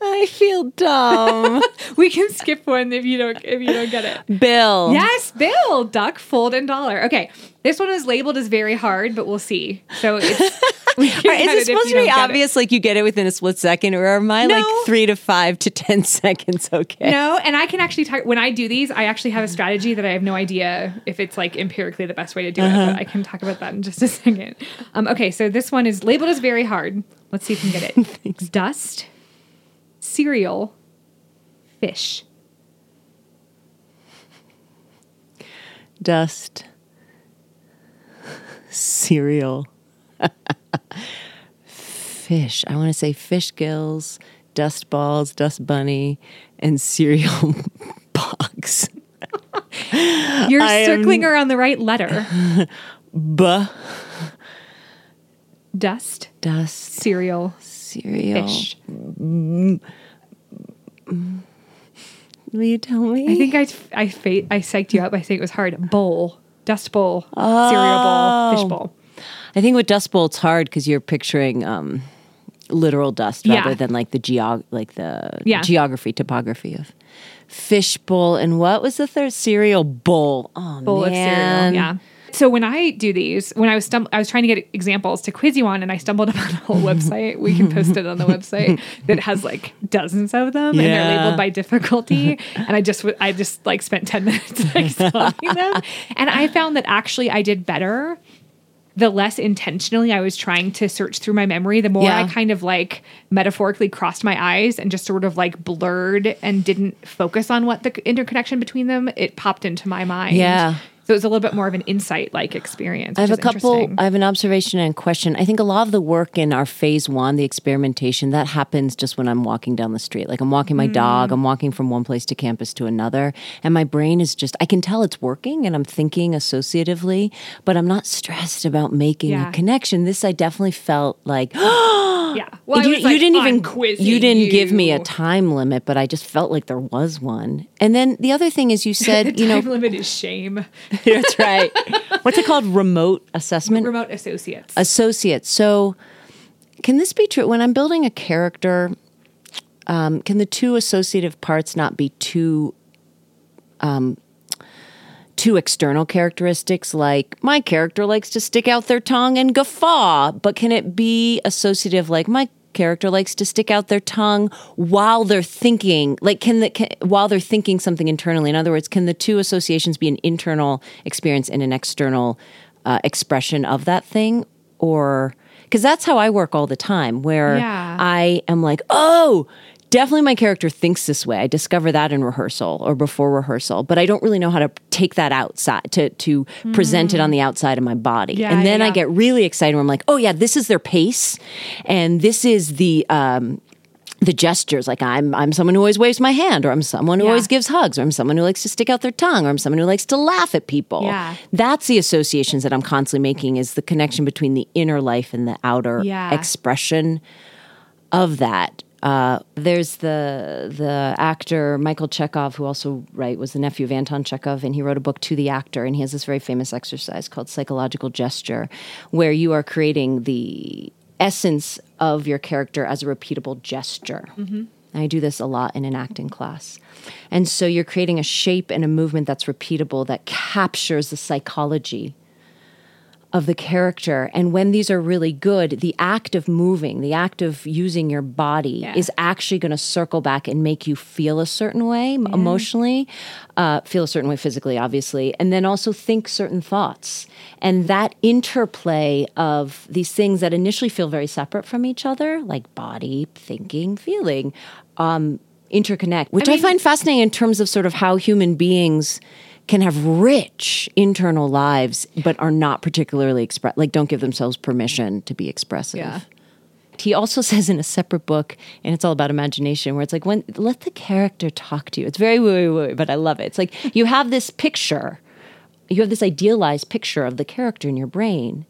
S5: I feel dumb.
S6: We can skip one if you don't if you don't get it.
S5: Bill.
S6: Yes, Bill, duck, fold, and dollar. Okay, this one is labeled as very hard, but we'll see. So it's. we can
S5: All right, is it supposed to be obvious, like you get it within a split second, or am I
S6: No.
S5: like three to five to ten seconds? Okay.
S6: No, and I can actually talk when I do these. I actually have a strategy that I have no idea if it's like empirically the best way to do it, but I can talk about that in just a second. Um, okay, so this one is labeled as very hard. Let's see if we can get it. Dust, cereal, fish.
S5: Dust. Cereal. fish. I want to say fish gills, dust balls, dust bunny, and cereal box.
S6: You're
S5: I am-
S6: circling around the right letter.
S5: Buh.
S6: Dust,
S5: Dust.
S6: cereal,
S5: Cereal.
S6: fish.
S5: Will you tell me?
S6: I think I I I psyched you out by saying it was hard. Bowl, dust bowl, cereal bowl, fish bowl.
S5: I think with Dust Bowl, it's hard because you're picturing um, literal dust
S6: Yeah.
S5: rather than like the geog like the
S6: Yeah.
S5: geography topography of fish bowl and what was the third cereal bowl? Oh
S6: bowl
S5: man,
S6: of cereal. Yeah. So when I do these, when I was stum- I was trying to get examples to quiz you on, and I stumbled upon a whole website. We can post it on the website that has like dozens of them, and they're labeled by difficulty. and I just w- I just like spent ten minutes like solving them, and I found that actually I did better. The less intentionally I was trying to search through my memory, the more I kind of like metaphorically crossed my eyes and just sort of like blurred and didn't focus on what the interconnection between them. It popped into my mind.
S5: Yeah.
S6: So it was a little bit more of an insight like experience.
S5: I have a couple. I have an observation and question. I think a lot of the work in our phase one, the experimentation, that happens just when I'm walking down the street. Like I'm walking my dog,
S6: Mm.
S5: I'm walking from one place to campus to another, and my brain is just. I can tell it's working, and I'm thinking associatively, but I'm not stressed about making
S6: Yeah.
S5: a connection. This I definitely felt like.
S6: yeah. Well,
S5: you,
S6: was
S5: you didn't even you didn't give me a time limit, but I just felt like there was one. And then the other thing is, you
S6: The
S5: said, you know,
S6: time limit is shame.
S5: that's right. What's it called? Remote assessment
S6: Remote associates.
S5: associates. So, can this be true? When I'm building a character, um, can the two associative parts not be too, um, two external characteristics? Like my character likes to stick out their tongue and guffaw, but can it be associative? Like my character likes to stick out their tongue while they're thinking like can the can, while they're thinking something internally in other words can the two associations be an internal experience and an external uh, expression of that thing or because that's how i work all the time where
S6: Yeah.
S5: i am like oh definitely my character thinks this way. I discover that in rehearsal or before rehearsal but i don't really know how to take that outside to to present it on the outside of my body.
S6: Yeah,
S5: and then
S6: yeah,
S5: i get really excited where i'm like oh yeah this is their pace. And this is the um the gestures. Like i'm i'm someone who always waves my hand or i'm someone who
S6: Yeah.
S5: always gives hugs or i'm someone who likes to stick out their tongue or i'm someone who likes to laugh at people.
S6: Yeah.
S5: that's the associations that i'm constantly making is the connection between the inner life and the outer
S6: Yeah.
S5: expression of that uh, there's the the actor Michael Chekhov, who also right was the nephew of Anton Chekhov, and he wrote a book to the actor, and he has this very famous exercise called psychological gesture, where you are creating the essence of your character as a repeatable gesture. And I do this a lot in an acting class. And so you're creating a shape and a movement that's repeatable that captures the psychology of the character. And when these are really good, the act of moving, the act of using your body
S6: Yeah.
S5: is actually going to circle back and make you feel a certain way m- emotionally, uh, feel a certain way physically, obviously, and then also think certain thoughts. And that interplay of these things that initially feel very separate from each other, like body, thinking, feeling, um, interconnect, which I, find fascinating in terms of sort of how human beings can have rich internal lives, but are not particularly express, like don't give themselves permission to be expressive.
S6: Yeah.
S5: He also says in a separate book, and it's all about imagination, where it's like when let the character talk to you. It's very woo woo, but I love it. It's like you have this picture, you have this idealized picture of the character in your brain.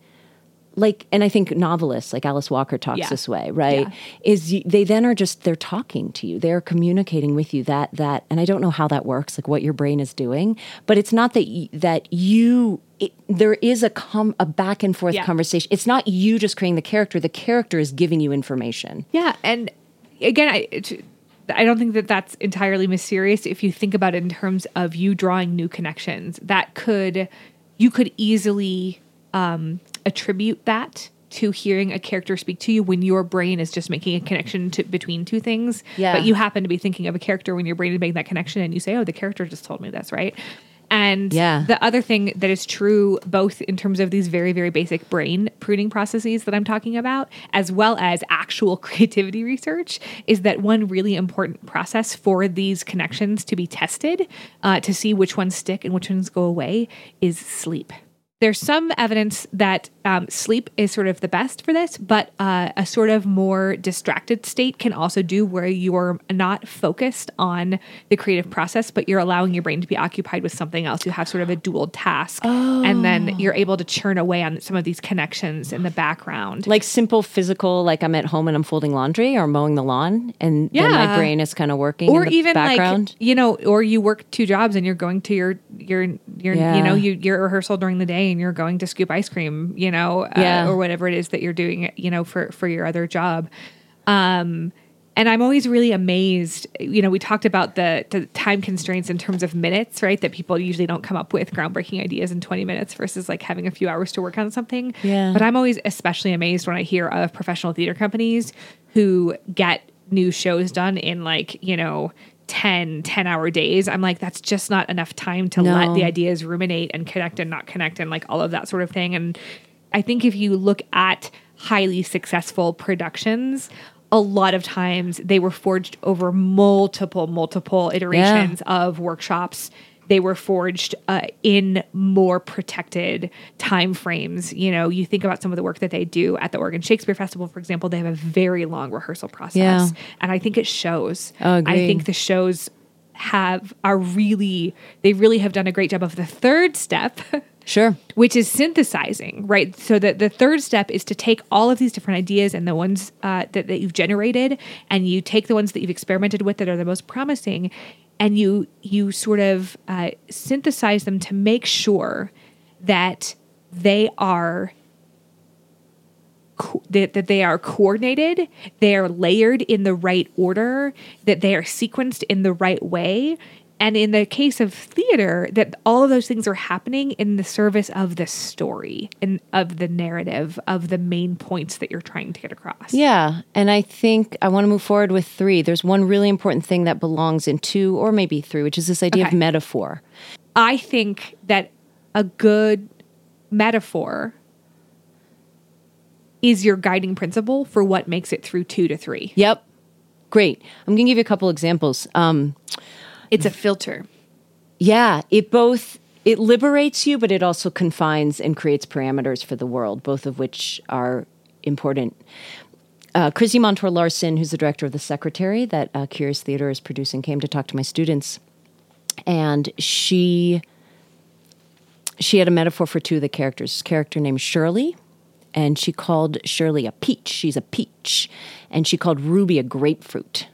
S5: Like, and I think novelists like Alice Walker talks
S6: Yeah.
S5: this way, right?
S6: Yeah.
S5: Is you, they then are just they're talking to you, they're communicating with you that that, and I don't know how that works, like what your brain is doing, but it's not that y- that you. It, there is a com- a back and forth
S6: Yeah.
S5: conversation. It's not you just creating the character. The character is giving you information.
S6: Yeah, and again, I I don't think that that's entirely mysterious. If you think about it in terms of you drawing new connections, that could you could easily um, attribute that to hearing a character speak to you when your brain is just making a connection to, between two things.
S5: Yeah.
S6: But you happen to be thinking of a character when your brain is making that connection, and you say, "Oh, the character just told me this," right? And
S5: Yeah.
S6: the other thing that is true, both in terms of these very, very basic brain pruning processes that I'm talking about, as well as actual creativity research, is that one really important process for these connections to be tested uh, to see which ones stick and which ones go away is sleep. There's some evidence that um, sleep is sort of the best for this, but uh, a sort of more distracted state can also do where you're not focused on the creative process, but you're allowing your brain to be occupied with something else. You have sort of a dual task, and then you're able to churn away on some of these connections in the background.
S5: Like simple physical, like I'm at home and I'm folding laundry or mowing the lawn, and then my brain is kind of working.
S6: or
S5: in the
S6: even
S5: background.
S6: like you know or you work two jobs and you're going to your your your
S5: Yeah.
S6: you know you, your rehearsal during the day you're going to scoop ice cream you know uh, or whatever it is that you're doing you know for for your other job um and I'm always really amazed. You know, we talked about the, the time constraints in terms of minutes, right? That people usually don't come up with groundbreaking ideas in 20 minutes versus like having a few hours to work on something.
S5: Yeah.
S6: But I'm always especially amazed when I hear of professional theater companies who get new shows done in like, you know, 10, 10 hour days. I'm like, that's just not enough time to
S5: No.
S6: let the ideas ruminate and connect and not connect and like all of that sort of thing. And I think if you look at highly successful productions, a lot of times they were forged over multiple, multiple iterations of workshops. They were forged uh, in more protected time frames. You know, you think about some of the work that they do at the Oregon Shakespeare Festival, for example, they have a very long rehearsal process.
S5: Yeah.
S6: And I think it shows.
S5: Oh,
S6: I think the shows have are really they really have done a great job of the third step
S5: Sure.
S6: which is synthesizing, right? So that the third step is to take all of these different ideas and the ones uh, that, that you've generated, and you take the ones that you've experimented with that are the most promising, and you you sort of uh, synthesize them to make sure that they are co- that, that they are coordinated, they are layered in the right order, that they are sequenced in the right way. And in the case of theater, that all of those things are happening in the service of the story and of the narrative, of the main points that you're trying to get across.
S5: Yeah. And I think I want to move forward with three. There's one really important thing that belongs in two or maybe three, which is this idea of metaphor.
S6: I think that a good metaphor is your guiding principle for what makes it through two to three.
S5: Yep. Great. I'm going to give you a couple examples. Um,
S6: It's a filter.
S5: Yeah, it both it liberates you, but it also confines and creates parameters for the world, both of which are important. Uh, Christy Montour Larson, who's the director of The Secretary that uh, Curious Theater is producing, came to talk to my students, and she she had a metaphor for two of the characters. Character named Shirley, and she called Shirley a peach. She's a peach, and she called Ruby a grapefruit.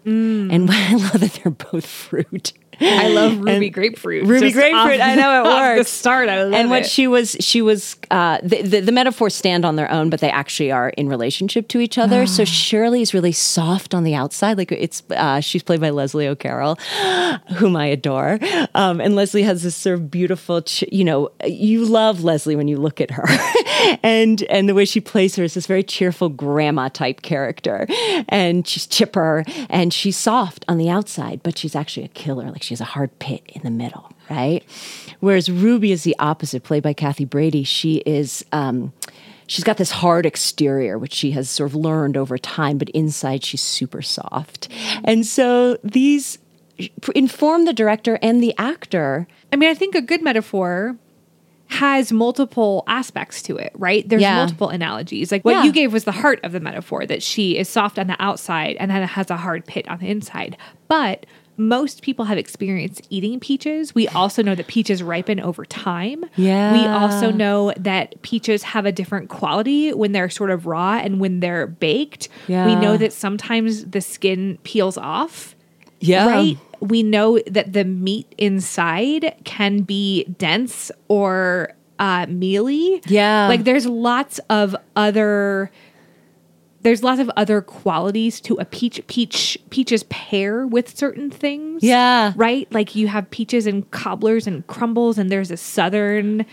S5: And I love that they're both fruit.
S6: I love Ruby Grapefruit.
S5: Ruby grapefruit. I know it works.
S6: The start. I love
S5: and what
S6: it.
S5: she was, she was. Uh, the, the the metaphors stand on their own, but they actually are in relationship to each other. so Shirley is really soft on the outside. Like it's, uh, she's played by Leslie O'Carroll, whom I adore. Um, and Leslie has this sort of beautiful, ch- you know, you love Leslie when you look at her, and and the way she plays her is this very cheerful grandma type character, and she's chipper and she's soft on the outside, but she's actually a killer. Like she has a hard pit in the middle, right? Whereas Ruby is the opposite, played by Kathy Brady. She is. Um, She's got this hard exterior, which she has sort of learned over time, but inside she's super soft. And so these inform the director and the actor.
S6: I mean, I think a good metaphor has multiple aspects to it, right? There's
S5: Yeah.
S6: multiple analogies. Like what
S5: Yeah.
S6: you gave was the heart of the metaphor that she is soft on the outside and then it has a hard pit on the inside. But most people have experience eating peaches. We also know that peaches ripen over time.
S5: Yeah.
S6: We also know that peaches have a different quality when they're sort of raw and when they're baked.
S5: Yeah.
S6: We know that sometimes the skin peels off
S5: Yeah.
S6: right? We know that the meat inside can be dense or uh, mealy.
S5: Yeah.
S6: like there's lots of other. There's lots of other qualities to a peach. Peach peaches pair with certain things.
S5: Yeah.
S6: right. Like you have peaches and cobblers and crumbles, and there's a southern.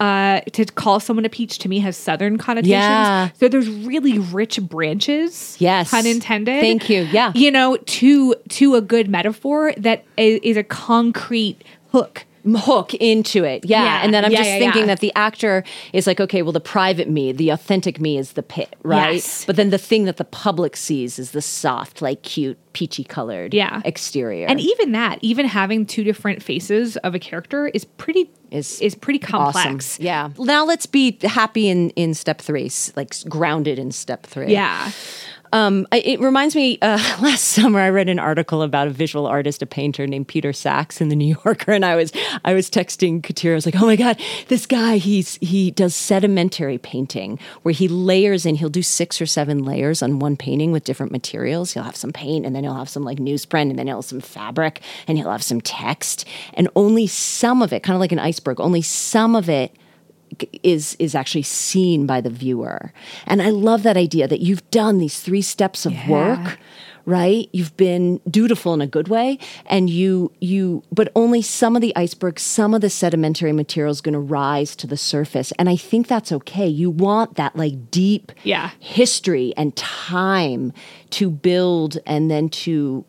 S6: Uh, to call someone a peach to me has southern connotations.
S5: Yeah.
S6: So there's really rich branches.
S5: Yes.
S6: pun intended.
S5: Thank you. Yeah.
S6: you know, to to a good metaphor that is, is a concrete hook.
S5: Hook into it. Yeah.
S6: Yeah.
S5: And then I'm
S6: Yeah,
S5: just
S6: yeah,
S5: thinking that the actor is like, okay, well, the private me, the authentic me is the pit, right?
S6: Yes.
S5: But then the thing that the public sees is the soft, like cute, peachy colored
S6: Yeah.
S5: exterior.
S6: And even that, even having two different faces of a character is pretty
S5: Is
S6: is pretty
S5: awesome.
S6: complex.
S5: Yeah. Now let's be happy in, in step three, like grounded in step three.
S6: Yeah.
S5: Um, it reminds me. Uh, last summer, I read an article about a visual artist, a painter named Peter Sacks in the New Yorker, and I was I was texting Kateri. I was like, "Oh my god, this guy! He's he does sedimentary painting, where he layers in. He'll do six or seven layers on one painting with different materials. He'll have some paint, and then he'll have some like newsprint, and then he'll have some fabric, and he'll have some text, and only some of it, kind of like an iceberg, only some of it is is actually seen by the viewer. And I love that idea that you've done these three steps of work, right? You've been dutiful in a good way and you you but only some of the iceberg, some of the sedimentary material is going to rise to the surface. And I think that's okay. You want that like deep
S6: Yeah.
S5: history and time to build and then to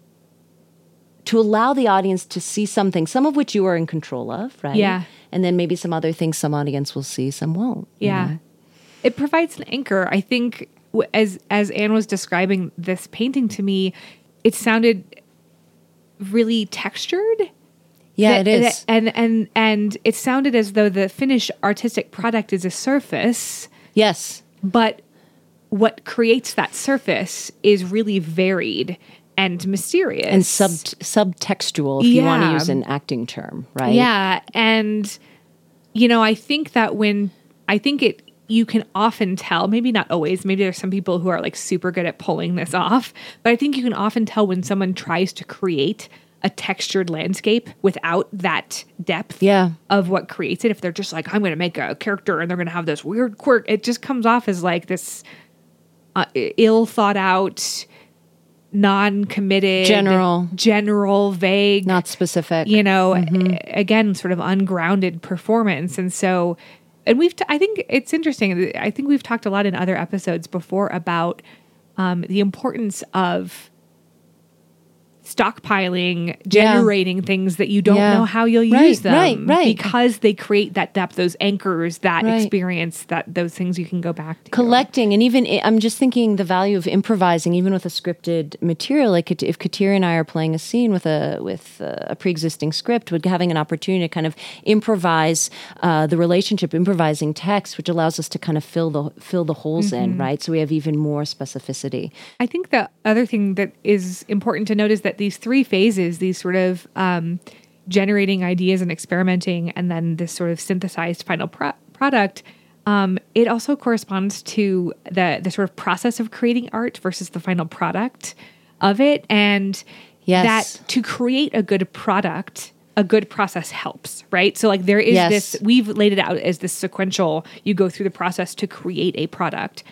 S5: to allow the audience to see something, some of which you are in control of, right?
S6: Yeah.
S5: And then maybe some other things some audience will see, some won't. you
S6: Yeah.
S5: know?
S6: It provides an anchor. I think as as Anne was describing this painting to me, it sounded really textured.
S5: Yeah,
S6: That-
S5: it is.
S6: that- and and and it sounded as though the finished artistic product is a surface,
S5: yes.
S6: but what creates that surface is really varied and mysterious
S5: And sub subtextual, if you want to use an acting term, right?
S6: Yeah, and you know, I think that when I think it you can often tell, maybe not always, maybe there's some people who are like super good at pulling this off, but I think you can often tell when someone tries to create a textured landscape without that depth
S5: Yeah.
S6: of what creates it. If they're just like, I'm going to make a character and they're going to have this weird quirk, it just comes off as like this uh, ill thought out, non committed,
S5: General.
S6: general, vague,
S5: Not specific.
S6: you know a- again sort of ungrounded performance and so and we've t- i think it's interesting i think we've talked a lot in other episodes before about um, the importance of stockpiling generating things that you don't
S5: Yeah.
S6: know how you'll
S5: Right,
S6: use them
S5: right, right.
S6: because they create that depth those anchors that
S5: Right.
S6: experience that those things you can go back to
S5: collecting and even i'm just thinking the value of improvising even with a scripted material like if Kateri and i are playing a scene with a with a pre-existing script with having an opportunity to kind of improvise uh, the relationship improvising text which allows us to kind of fill the fill the holes in right so we have even more specificity
S6: I think the other thing that is important to note is that these three phases, these sort of um, generating ideas and experimenting, and then this sort of synthesized final pro- product, um, it also corresponds to the the sort of process of creating art versus the final product of it. And
S5: Yes.
S6: that to create a good product, a good process helps, right? So like there is
S5: Yes.
S6: this we've laid it out as this sequential you go through the process to create a product.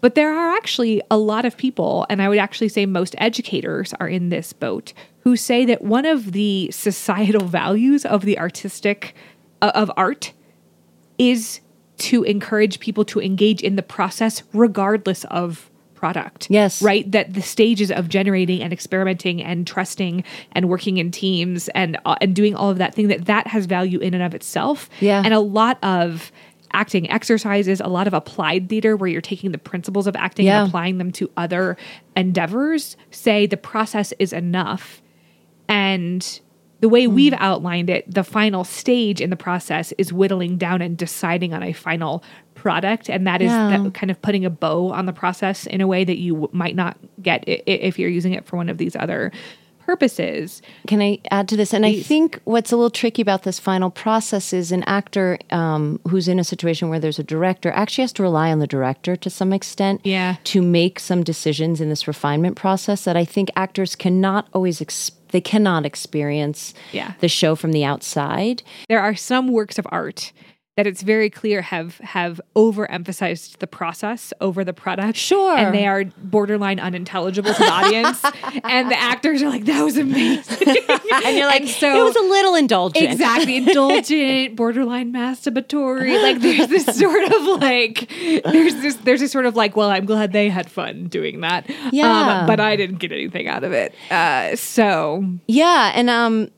S6: But there are actually a lot of people and I would actually say most educators are in this boat who say that one of the societal values of the artistic uh, of art is to encourage people to engage in the process regardless of product.
S5: Yes.
S6: Right? That the stages of generating and experimenting and trusting and working in teams and uh, and doing all of that thing that that has value in and of itself.
S5: Yeah.
S6: And a lot of acting exercises, a lot of applied theater where you're taking the principles of acting
S5: Yeah.
S6: and applying them to other endeavors say the process is enough. And the way
S5: Hmm.
S6: we've outlined it, the final stage in the process is whittling down and deciding on a final product. And that is
S5: Yeah.
S6: that kind of putting a bow on the process in a way that you might not get if you're using it for one of these other purposes.
S5: Can I add to this? And I think what's a little tricky about this final process is an actor um, who's in a situation where there's a director actually has to rely on the director to some extent
S6: Yeah.
S5: to make some decisions in this refinement process that I think actors cannot always ex- they cannot experience
S6: Yeah.
S5: the show from the outside.
S6: There are some works of art that it's very clear have have overemphasized the process over the product.
S5: Sure.
S6: And they are borderline unintelligible to the audience. and the actors are like, that was amazing.
S5: And you're like,
S6: so-
S5: it was a little indulgent.
S6: Exactly. Indulgent, borderline masturbatory. Like there's this sort of like there's this there's this sort of like, well, I'm glad they had fun doing that.
S5: Yeah.
S6: Um, but I didn't get anything out of it. Uh, so
S5: Yeah, and um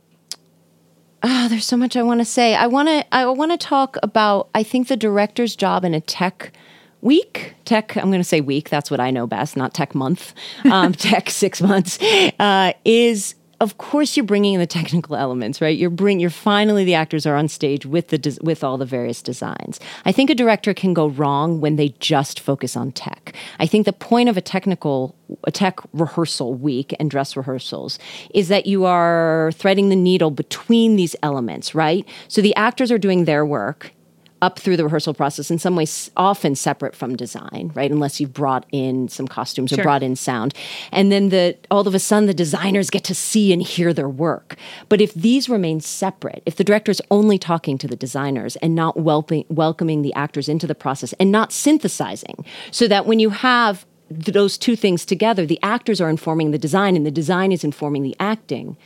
S5: ah, there's so much I want to say. I want to I want to talk about I think the director's job in a tech week, tech I'm going to say week, that's what I know best, not tech month. Um tech 6 months uh is of course you're bringing in the technical elements, right? You're bring you're finally the actors are on stage with the des- with all the various designs. I think a director can go wrong when they just focus on tech. I think the point of a technical a tech rehearsal week and dress rehearsals is that you are threading the needle between these elements, right? So the actors are doing their work up through the rehearsal process in some ways often separate from design right? Unless you've brought in some costumes or brought in sound. And then the all of a sudden the designers get to see and hear their work. But if these remain separate if the director is only talking to the designers and not welping, welcoming the actors into the process and not synthesizing so that when you have those two things together the actors are informing the design and the design is informing the acting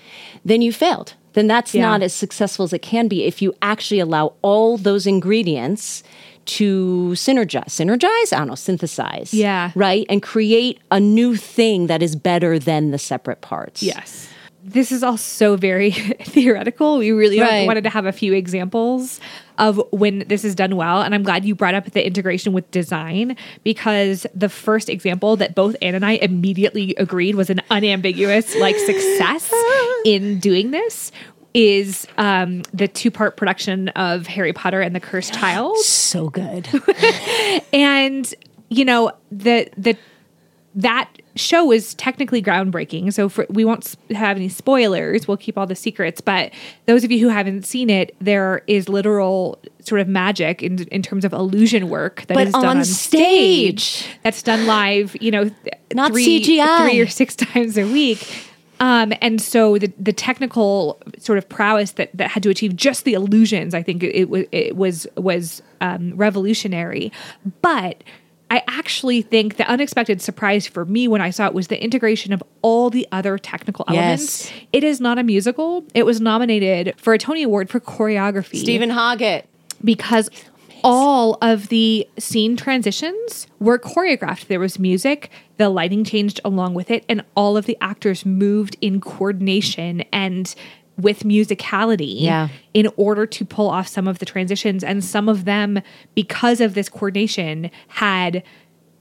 S5: then you failed then that's
S6: Yeah.
S5: not as successful as it can be if you actually allow all those ingredients to synergize synergize i don't know synthesize
S6: Yeah.
S5: right and create a new thing that is better than the separate parts
S6: Yes. This is all so very theoretical. We really
S5: Right.
S6: wanted to have a few examples of when this is done well. And I'm glad you brought up the integration with design because the first example that both Anne and I immediately agreed was an unambiguous like success in doing this is um, the two part production of Harry Potter and the Cursed Child
S5: so good
S6: and you know the the that show is technically groundbreaking so for, we won't have any spoilers we'll keep all the secrets but those of you who haven't seen it there is literal sort of magic in, in terms of illusion work that
S5: But
S6: is done
S5: on
S6: stage.
S5: stage.
S6: that's done live you know
S5: Not
S6: three,
S5: CGI.
S6: three or six times a week um, and so the the technical sort of prowess that, that had to achieve just the illusions, I think it, was it was was um, revolutionary. But I actually think the unexpected surprise for me when I saw it was the integration of all the other technical elements.
S5: Yes.
S6: It is not a musical. It was nominated for a Tony Award for choreography
S5: Steven Hoggett
S6: because all of the scene transitions were choreographed. There was music, the lighting changed along with it, and all of the actors moved in coordination and with musicality
S5: Yeah.
S6: in order to pull off some of the transitions. And some of them, because of this coordination, had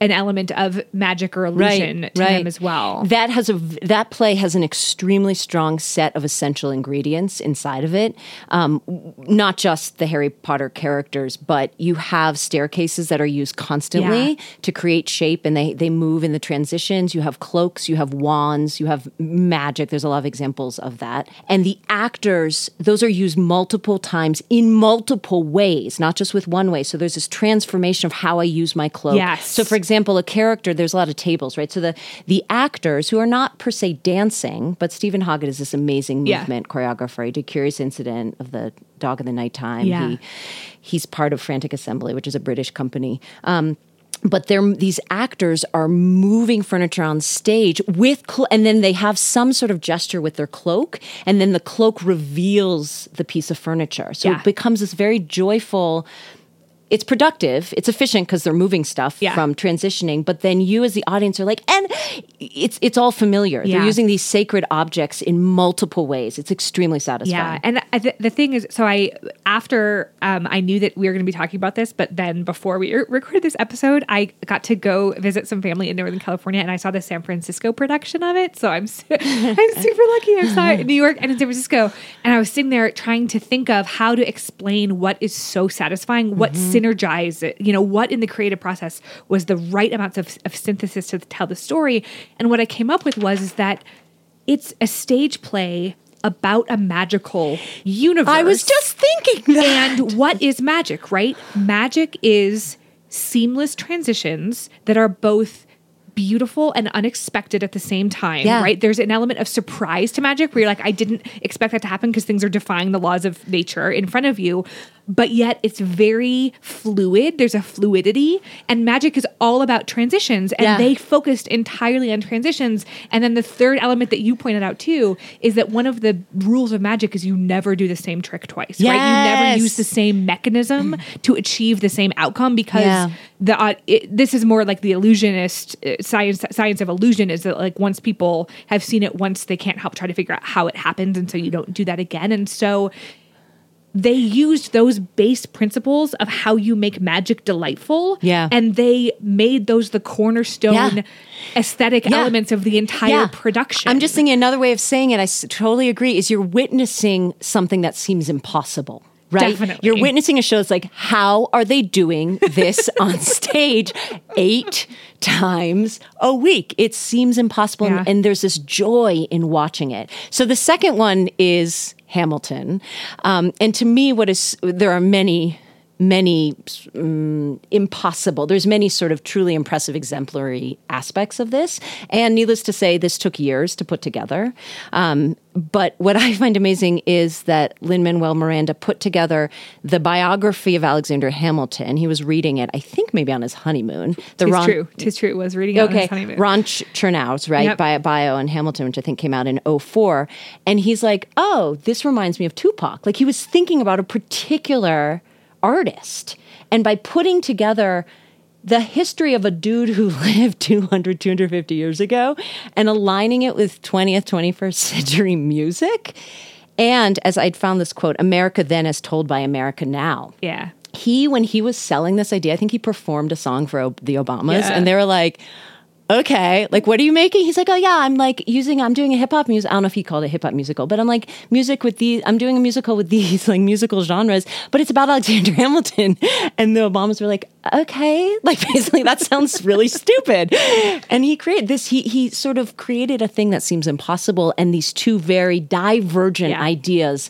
S6: an element of magic or illusion to them as well.
S5: That has a that play has an extremely strong set of essential ingredients inside of it. Um, not just the Harry Potter characters, but you have staircases that are used constantly
S6: Yeah.
S5: to create shape, and they they move in the transitions. You have cloaks, you have wands, you have magic. There's a lot of examples of that, and the actors those are used multiple times in multiple ways, not just with one way. So there's this transformation of how I use my cloak.
S6: Yes.
S5: So for example example, a character, there's a lot of tables, right? So the the actors who are not per se dancing, but Steven Hoggett is this amazing
S6: Yeah.
S5: movement choreographer. He did Curious Incident of the Dog in the Nighttime.
S6: Yeah.
S5: He he's part of Frantic Assembly, which is a British company. Um, but they're these actors are moving furniture on stage with cl- and then they have some sort of gesture with their cloak and then the cloak reveals the piece of furniture so
S6: Yeah.
S5: it becomes this very joyful it's productive it's efficient because they're moving stuff
S6: Yeah.
S5: from transitioning but then you as the audience are like and it's it's all familiar
S6: Yeah.
S5: they're using these sacred objects in multiple ways it's extremely satisfying
S6: Yeah, and I, the, the thing is, so I after um, I knew that we were going to be talking about this, but then before we re- recorded this episode, I got to go visit some family in Northern California, and I saw the San Francisco production of it. So I'm su- I'm super lucky. I saw it in New York and in San Francisco, and I was sitting there trying to think of how to explain what is so satisfying, what synergize it, you know, what in the creative process was the right amounts of, of synthesis to tell the story, and what I came up with was is that it's a stage play about a magical universe.
S5: i was just thinking that
S6: and what is magic, right? Magic is seamless transitions that are both beautiful and unexpected at the same time,
S5: Yeah.
S6: right? There's an element of surprise to magic where you're like, I didn't expect that to happen because things are defying the laws of nature in front of you. But yet it's very fluid. There's a fluidity, and magic is all about transitions. And
S5: Yeah.
S6: they focused entirely on transitions. And then the third element that you pointed out too is that one of the rules of magic is you never do the same trick twice, right? You never use the same mechanism to achieve the same outcome because
S5: Yeah.
S6: the uh, it, this is more like the illusionist uh, science science of illusion is that like once people have seen it once they can't help try to figure out how it happens and so you don't do that again and so they used those base principles of how you make magic delightful
S5: Yeah.
S6: and they made those the cornerstone
S5: Yeah.
S6: aesthetic
S5: Yeah.
S6: elements of the entire
S5: Yeah.
S6: production
S5: I'm just thinking another way of saying it. I s- totally agree. Is you're witnessing something that seems impossible. Right?
S6: Definitely.
S5: You're witnessing a show that's like, how are they doing this on stage eight times a week? It seems impossible.
S6: Yeah.
S5: And, and there's this joy in watching it. So the second one is Hamilton. Um, and to me, what is, there are many, many mm, impossible. There's many sort of truly impressive, exemplary aspects of this, and needless to say, this took years to put together. Um, but what I find amazing is that Lin Manuel Miranda put together the biography of Alexander Hamilton. He was reading it, I think, maybe on his honeymoon. The
S6: Tis
S5: Ron-
S6: true. Tis true. It was reading it on his
S5: Okay,
S6: honeymoon.
S5: Ron Ch- Chernow's right
S6: Yep.
S5: by a bio on Hamilton, which I think came out in 04. and he's like, "Oh, this reminds me of Tupac." Like he was thinking about a particular artist, and by putting together the history of a dude who lived 200 250 years ago and aligning it with 20th 21st century music and as i'd found this quote america then as told by america now
S6: yeah.
S5: he when he was selling this idea i think he performed a song for o- the obamas
S6: Yeah.
S5: and they were like okay like what are you making? He's like oh yeah i'm like using i'm doing a hip-hop music i don't know if he called it hip-hop musical but i'm like music with these i'm doing a musical with these like musical genres but it's about alexander hamilton. And the obamas were like okay like basically that sounds really stupid. And he created this he he sort of created a thing that seems impossible and these two very divergent
S6: Yeah.
S5: ideas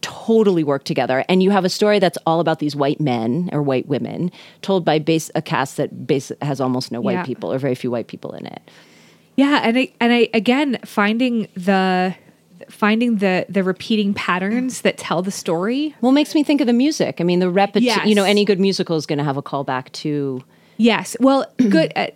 S5: totally work together. And you have a story that's all about these white men or white women told by base a cast that base has almost no white
S6: Yeah.
S5: people or very few white people in it.
S6: Yeah, and I and I again finding the finding the the repeating patterns that tell the story.
S5: Well, makes me think of the music. I mean, the repetition.
S6: Yes.
S5: You know, any good musical is going to have a callback to.
S6: Yes, well, good uh,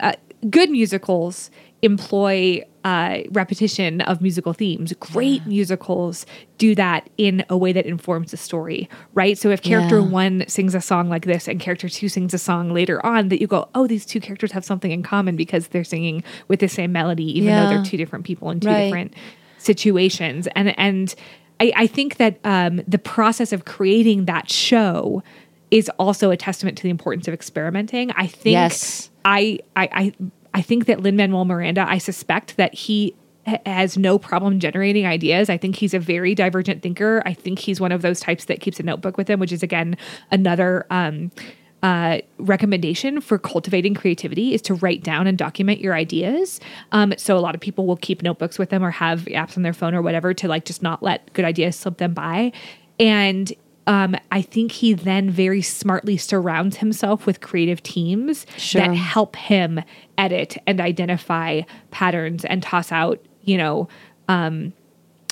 S6: uh, good musicals employ uh, repetition of musical themes. Great musicals do that in a way that informs the story, right? So if character
S5: Yeah.
S6: one sings a song like this and character two sings a song later on, that you go, oh, these two characters have something in common because they're singing with the same melody, even though they're two different people in two
S5: Right.
S6: different situations. And and I, I think that um, the process of creating that show is also a testament to the importance of experimenting. I think
S5: Yes.
S6: I I I, I think that Lin Manuel Miranda. I suspect that he has no problem generating ideas. I think he's a very divergent thinker. I think he's one of those types that keeps a notebook with him, which is again another um, uh, recommendation for cultivating creativity is to write down and document your ideas. Um, so a lot of people will keep notebooks with them or have apps on their phone or whatever to like just not let good ideas slip them by. And um, I think he then very smartly surrounds himself with creative teams
S5: Sure.
S6: that help him edit and identify patterns and toss out, you know, um,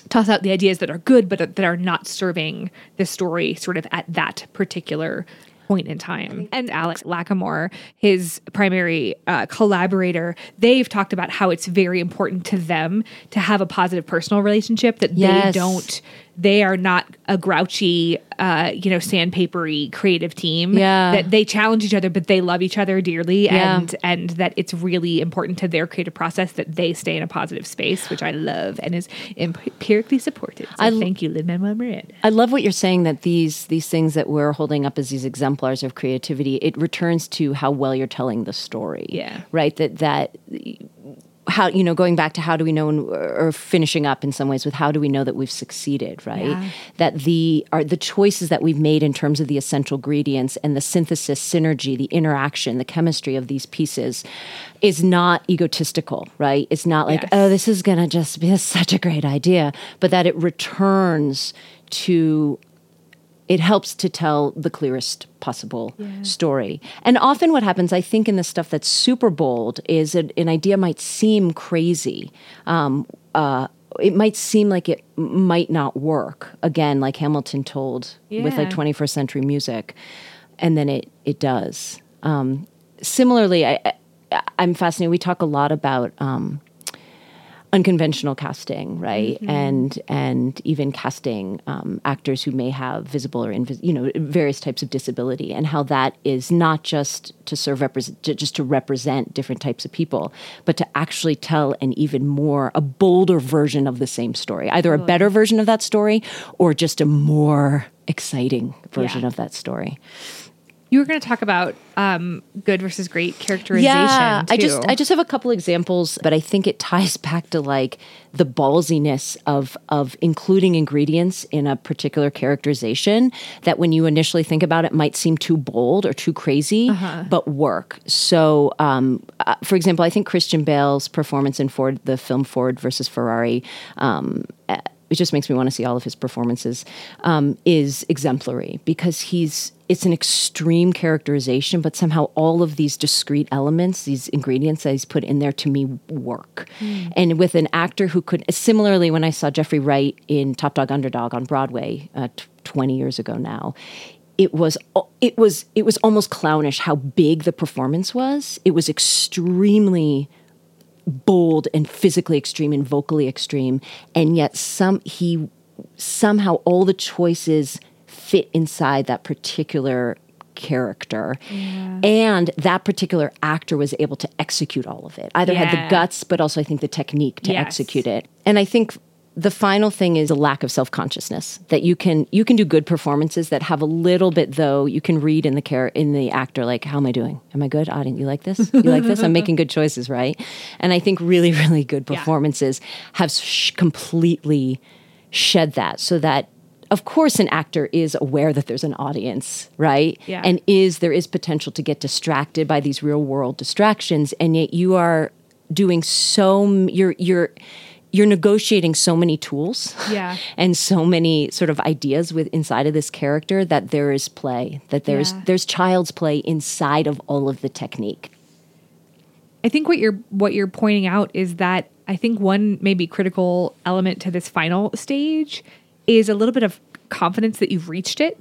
S6: toss out the ideas that are good but that are not serving the story sort of at that particular point in time. And Alex Lacamoire, his primary uh, collaborator, they've talked about how it's very important to them to have a positive personal relationship that
S5: Yes.
S6: they don't they are not a grouchy uh, you know sandpapery creative team
S5: Yeah.
S6: that they challenge each other but they love each other dearly
S5: Yeah.
S6: and and that it's really important to their creative process that they stay in a positive space which I love and is empirically supported so
S5: I l-
S6: thank you Lin Manuel Miranda
S5: I love what you're saying that these these things that we're holding up as these exemplars of creativity, it returns to how well you're telling the story.
S6: Yeah.
S5: Right. That that how you know going back to how do we know or finishing up in some ways with how do we know that we've succeeded right
S6: Yeah.
S5: that the are the choices that we've made in terms of the essential ingredients and the synthesis synergy the interaction the chemistry of these pieces is not egotistical right it's not like
S6: Yes.
S5: oh this is going to just be such a great idea but that it returns to it helps to tell the clearest possible story. And often, what happens, I think, in the stuff that's super bold, is that an idea might seem crazy. Um, uh, it might seem like it might not work. Again, like Hamilton told with like 21st century music, and then it it does. Um, similarly, I, I, I'm fascinated. We talk a lot about. Um, unconventional casting, right? And and even casting um, actors who may have visible or invis- you know various types of disability, and how that is not just to serve represent just to represent different types of people, but to actually tell an even more a bolder version of the same story, either a better version of that story or just a more exciting version
S6: Yeah.
S5: of that story.
S6: You were going to talk about um, good versus great characterization
S5: Yeah, I just. I just have a couple examples, but I think it ties back to like the ballsiness of of including ingredients in a particular characterization that when you initially think about it might seem too bold or too crazy, but work. So, um, uh, for example, I think Christian Bale's performance in Ford, the film Ford versus Ferrari. Um, it just makes me want to see all of his performances um, is exemplary because he's it's an extreme characterization but somehow all of these discrete elements these ingredients that he's put in there to me work. And with an actor who could similarly when i saw jeffrey wright in top dog underdog on broadway uh, t- 20 years ago now it was it was it was almost clownish how big the performance was. It was extremely bold and physically extreme and vocally extreme and yet some he somehow all the choices fit inside that particular character. And that particular actor was able to execute all of it. Either had the guts but also i think the technique to
S6: Yes.
S5: execute it. And i think the final thing is a lack of self-consciousness that you can you can do good performances that have a little bit though you can read in the care in the actor like how am i doing? Am i good? Audience you like this? You like this? I'm making good choices right? And i think really really good performances have sh- completely shed that so that of course an actor is aware that there's an audience right?
S6: Yeah.
S5: and is there is potential to get distracted by these real world distractions and yet you are doing so m- you're you're you're negotiating so many tools
S6: Yeah.
S5: and so many sort of ideas with inside of this character that there is play that there's
S6: Yeah.
S5: there's child's play inside of all of the technique
S6: I think what you're what you're pointing out is that I think one maybe critical element to this final stage is a little bit of confidence that you've reached it.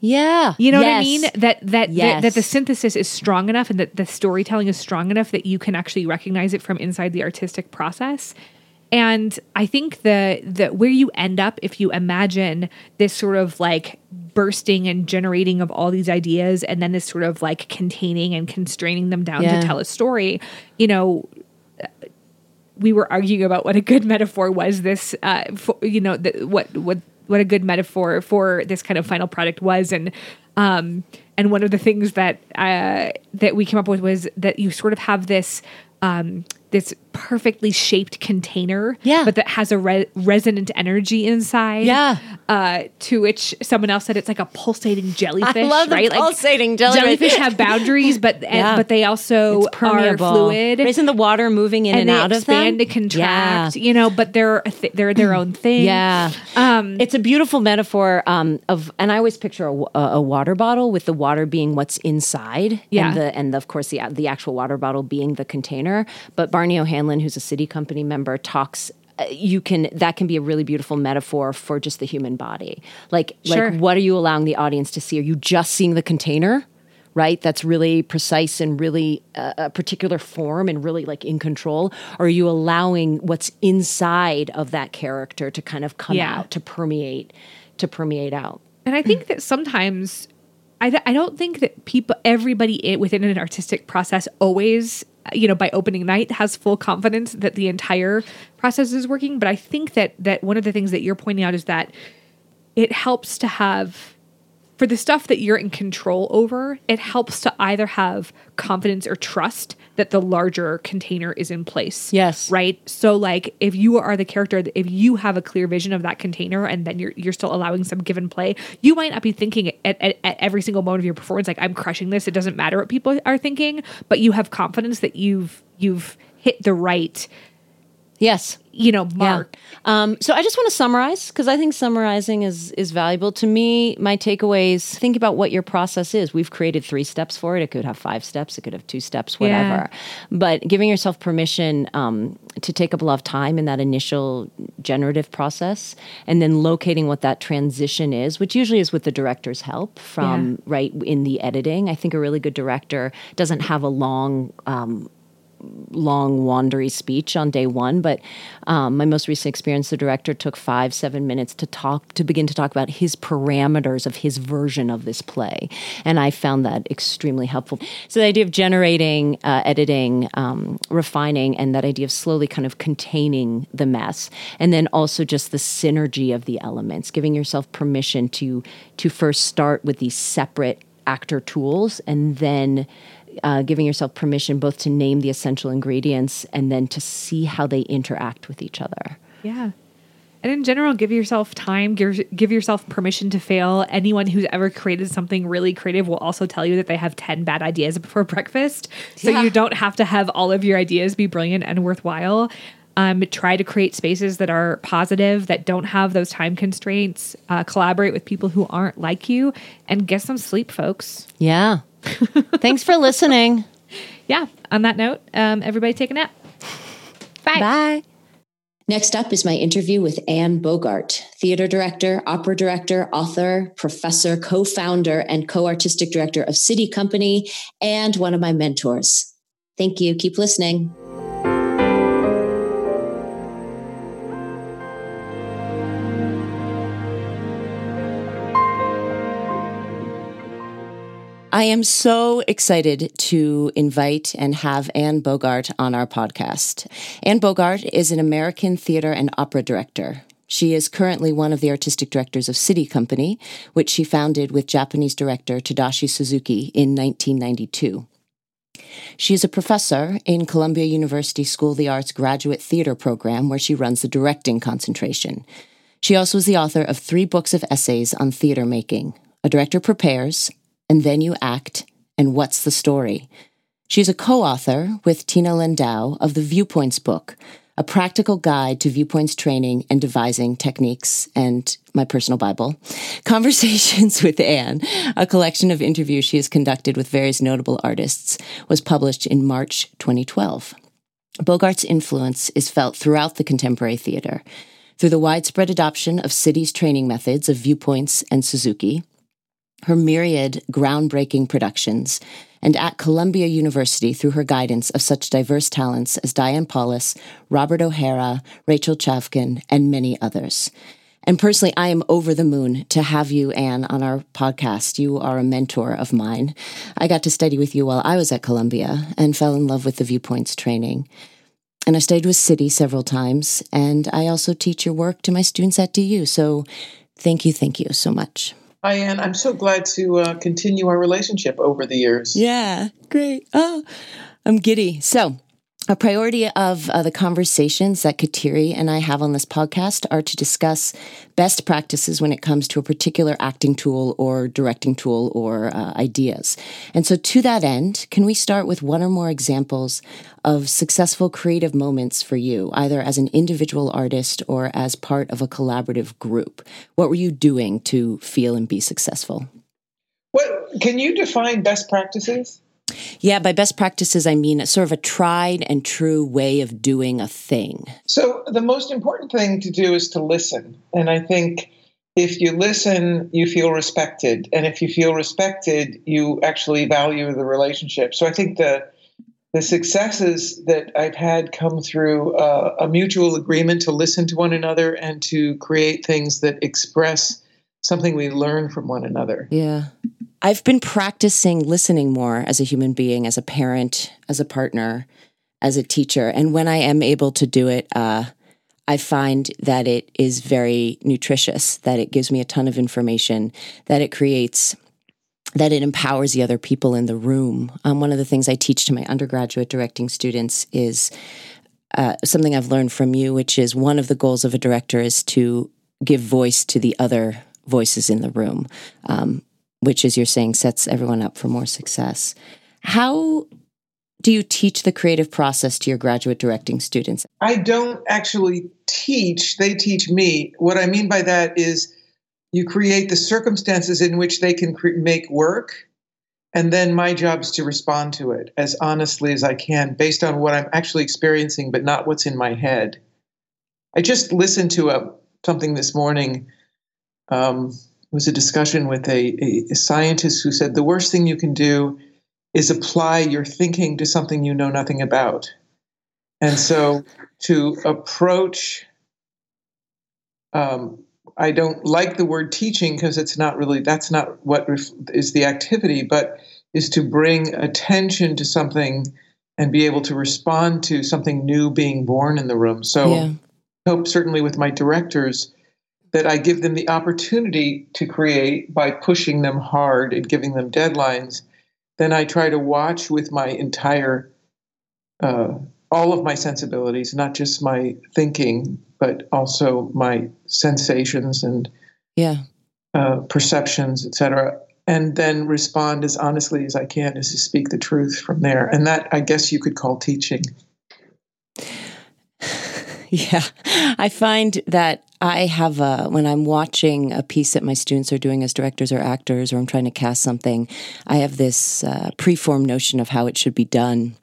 S5: yeah
S6: You know what I mean? That that
S5: Yes.
S6: that, that the synthesis is strong enough and that the storytelling is strong enough that you can actually recognize it from inside the artistic process. And I think the the where you end up if you imagine this sort of like bursting and generating of all these ideas and then this sort of like containing and constraining them down
S5: Yeah.
S6: to tell a story, you know, we were arguing about what a good metaphor was this uh for, you know the, what what what a good metaphor for this kind of final product was and um and one of the things that uh that we came up with was that you sort of have this um this perfectly shaped container,
S5: Yeah.
S6: but that has a re- resonant energy inside.
S5: Yeah.
S6: Uh, to which someone else said it's like a pulsating jellyfish.
S5: I love the
S6: right? Like,
S5: pulsating jellyfish.
S6: Jellyfish have boundaries, but
S5: Yeah.
S6: but they also are fluid.
S5: Isn't the water moving in and,
S6: they
S5: out of them?
S6: expand to contract,
S5: Yeah.
S6: you know, but they're a th- they're their own thing.
S5: Yeah, um, it's a beautiful metaphor um, of, and I always picture a, a water bottle with the water being what's inside,
S6: Yeah.
S5: and the and of course the the actual water bottle being the container. But Barney O'Hanlon, who's a SITI Company member, talks. uh, You can that can be a really beautiful metaphor for just the human body. Like
S6: Sure.
S5: like what are you allowing the audience to see? Are you just seeing the container? Right, that's really precise and really uh, a particular form and really like in control. Or are you allowing what's inside of that character to kind of come
S6: Yeah.
S5: out, to permeate, to permeate out?
S6: And I think that sometimes I, th- I don't think that people everybody within an artistic process always you know by opening night has full confidence that the entire process is working. But I think that that one of the things that you're pointing out is that it helps to have for the stuff that you're in control over, it helps to either have confidence or trust that the larger container is in place.
S5: Yes.
S6: Right. So like if you are the character, if you have a clear vision of that container and then you're you're still allowing some give and play, you might not be thinking at, at, at every single moment of your performance, like I'm crushing this. It doesn't matter what people are thinking, but you have confidence that you've you've hit the right,
S5: Yes.
S6: you know, mark.
S5: Um, so I just want to summarize because I think summarizing is is valuable to me. My takeaways: think about what your process is. We've created three steps for it. It could have five steps. It could have two steps. Whatever. But giving yourself permission um, to take up a lot of time in that initial generative process, and then locating what that transition is, which usually is with the director's help from right in the editing. I think a really good director doesn't have a long. Um, long wandery speech on day one but um, my most recent experience the director took five seven minutes to talk to begin to talk about his parameters of his version of this play and i found that extremely helpful. So the idea of generating uh, editing um, refining and that idea of slowly kind of containing the mess and then also just the synergy of the elements giving yourself permission to to first start with these separate actor tools and then uh, giving yourself permission both to name the essential ingredients and then to see how they interact with each other.
S6: Yeah. And in general, give yourself time, give, give yourself permission to fail. Anyone who's ever created something really creative will also tell you that they have 10 bad ideas before breakfast. So
S5: Yeah.
S6: you don't have to have all of your ideas be brilliant and worthwhile. Um, try to create spaces that are positive, that don't have those time constraints. Uh, collaborate with people who aren't like you and get some sleep, folks.
S5: Yeah. Thanks for listening.
S6: Yeah. On that note, um, everybody take a nap. Bye.
S5: Bye.
S7: Next up is my interview with Anne Bogart, theater director, opera director, author, professor, co founder, and co artistic director of SITI Company, and one of my mentors. Thank you. Keep listening. I am so excited to invite and have Anne Bogart on our podcast. Anne Bogart is an American theater and opera director. She is currently one of the artistic directors of SITI Company, which she founded with Japanese director Tadashi Suzuki in 1992. She is a professor in Columbia University School of the Arts graduate theater program where she runs the directing concentration. She also is the author of three books of essays on theater making A Director Prepares, and Then You Act, and What's the Story? She's a co author with Tina Landau of the Viewpoints book, a practical guide to viewpoints training and devising techniques, and my personal Bible. Conversations with Anne, a collection of interviews she has conducted with various notable artists, was published in March 2012. Bogart's influence is felt throughout the contemporary theater through the widespread adoption of SITI's training methods of viewpoints and Suzuki, her myriad groundbreaking productions, and at Columbia University through her guidance of such diverse talents as Diane Paulus, Robert O'Hara, Rachel Chavkin, and many others. And personally, I am over the moon to have you, Anne, on our podcast. You are a mentor of mine. I got to study with you while I was at Columbia and fell in love with the Viewpoints training. And I stayed with SITI several times, and I also teach your work to my students at DU. So thank you, thank you so much.
S8: Hi, Anne. I'm so glad to uh, continue our relationship over the years.
S7: Yeah, great. Oh, I'm giddy. So,
S5: A priority of uh, the conversations that Kateri and I have on this podcast are to discuss best practices when it comes to a particular acting tool or directing tool or uh, ideas. And so, to that end, can we start with one or more examples of successful creative moments for you, either as an individual artist or as part of a collaborative group? What were you doing to feel and be successful?
S8: What can you define best practices?
S5: Yeah, by best practices, I mean sort of a tried and true way of doing a thing.
S8: So, the most important thing to do is to listen. And I think if you listen, you feel respected. And if you feel respected, you actually value the relationship. So, I think the the successes that I've had come through uh, a mutual agreement to listen to one another and to create things that express something we learn from one another.
S5: Yeah. I've been practicing listening more as a human being, as a parent, as a partner, as a teacher. And when I am able to do it, uh, I find that it is very nutritious, that it gives me a ton of information, that it creates, that it empowers the other people in the room. Um, one of the things I teach to my undergraduate directing students is uh, something I've learned from you, which is one of the goals of a director is to give voice to the other voices in the room. Um, which, as you're saying, sets everyone up for more success. How do you teach the creative process to your graduate directing students?
S8: I don't actually teach, they teach me. What I mean by that is you create the circumstances in which they can cre- make work. And then my job is to respond to it as honestly as I can based on what I'm actually experiencing, but not what's in my head. I just listened to a, something this morning um, was a discussion with a, a, a scientist who said the worst thing you can do is apply your thinking to something you know nothing about. And so to approach, um, I don't like the word teaching because it's not really, that's not what ref- is the activity, but is to bring attention to something and be able to respond to something new being born in the room. So yeah. I hope certainly with my directors that I give them the opportunity to create by pushing them hard and giving them deadlines, then I try to watch with my entire, uh, all of my sensibilities, not just my thinking, but also my sensations and
S5: yeah,
S8: uh, perceptions, etc. And then respond as honestly as I can, as to speak the truth from there. And that, I guess, you could call teaching.
S5: Yeah. I find that I have a, when I'm watching a piece that my students are doing as directors or actors, or I'm trying to cast something, I have this uh, preformed notion of how it should be done.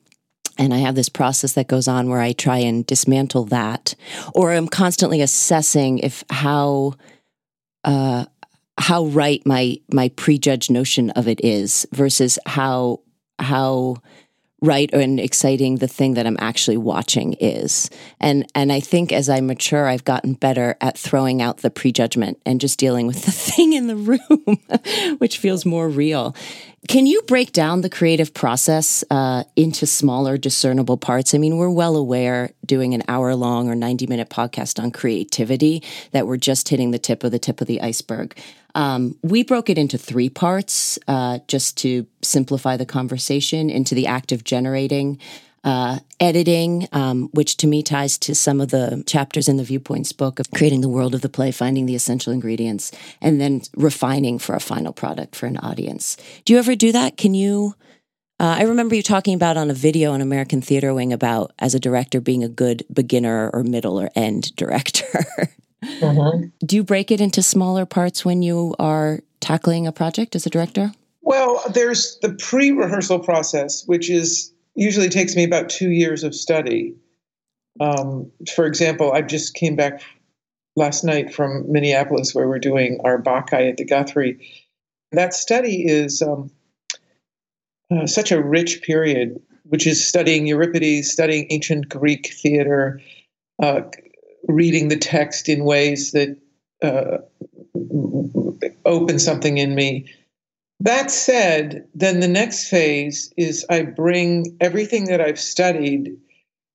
S5: And I have this process that goes on where I try and dismantle that, or I'm constantly assessing if how, uh, how right my my prejudged notion of it is versus how how right and exciting the thing that I'm actually watching is. And and I think as I mature I've gotten better at throwing out the prejudgment and just dealing with the thing in the room which feels more real. Can you break down the creative process uh, into smaller, discernible parts? I mean, we're well aware doing an hour long or 90 minute podcast on creativity that we're just hitting the tip of the tip of the iceberg. Um, we broke it into three parts uh, just to simplify the conversation into the act of generating, uh, editing, um, which to me ties to some of the chapters in the Viewpoints book of creating the world of the play, finding the essential ingredients, and then refining for a final product for an audience. Do you ever do that? Can you? Uh, I remember you talking about on a video on American Theater Wing about as a director being a good beginner or middle or end director. Mm-hmm. Do you break it into smaller parts when you are tackling a project as a director?
S8: Well, there's the pre rehearsal process, which is usually takes me about two years of study. Um, for example, I just came back last night from Minneapolis where we're doing our Bacchae at the Guthrie. That study is um, uh, such a rich period, which is studying Euripides, studying ancient Greek theater, uh, reading the text in ways that uh, open something in me. That said, then the next phase is I bring everything that I've studied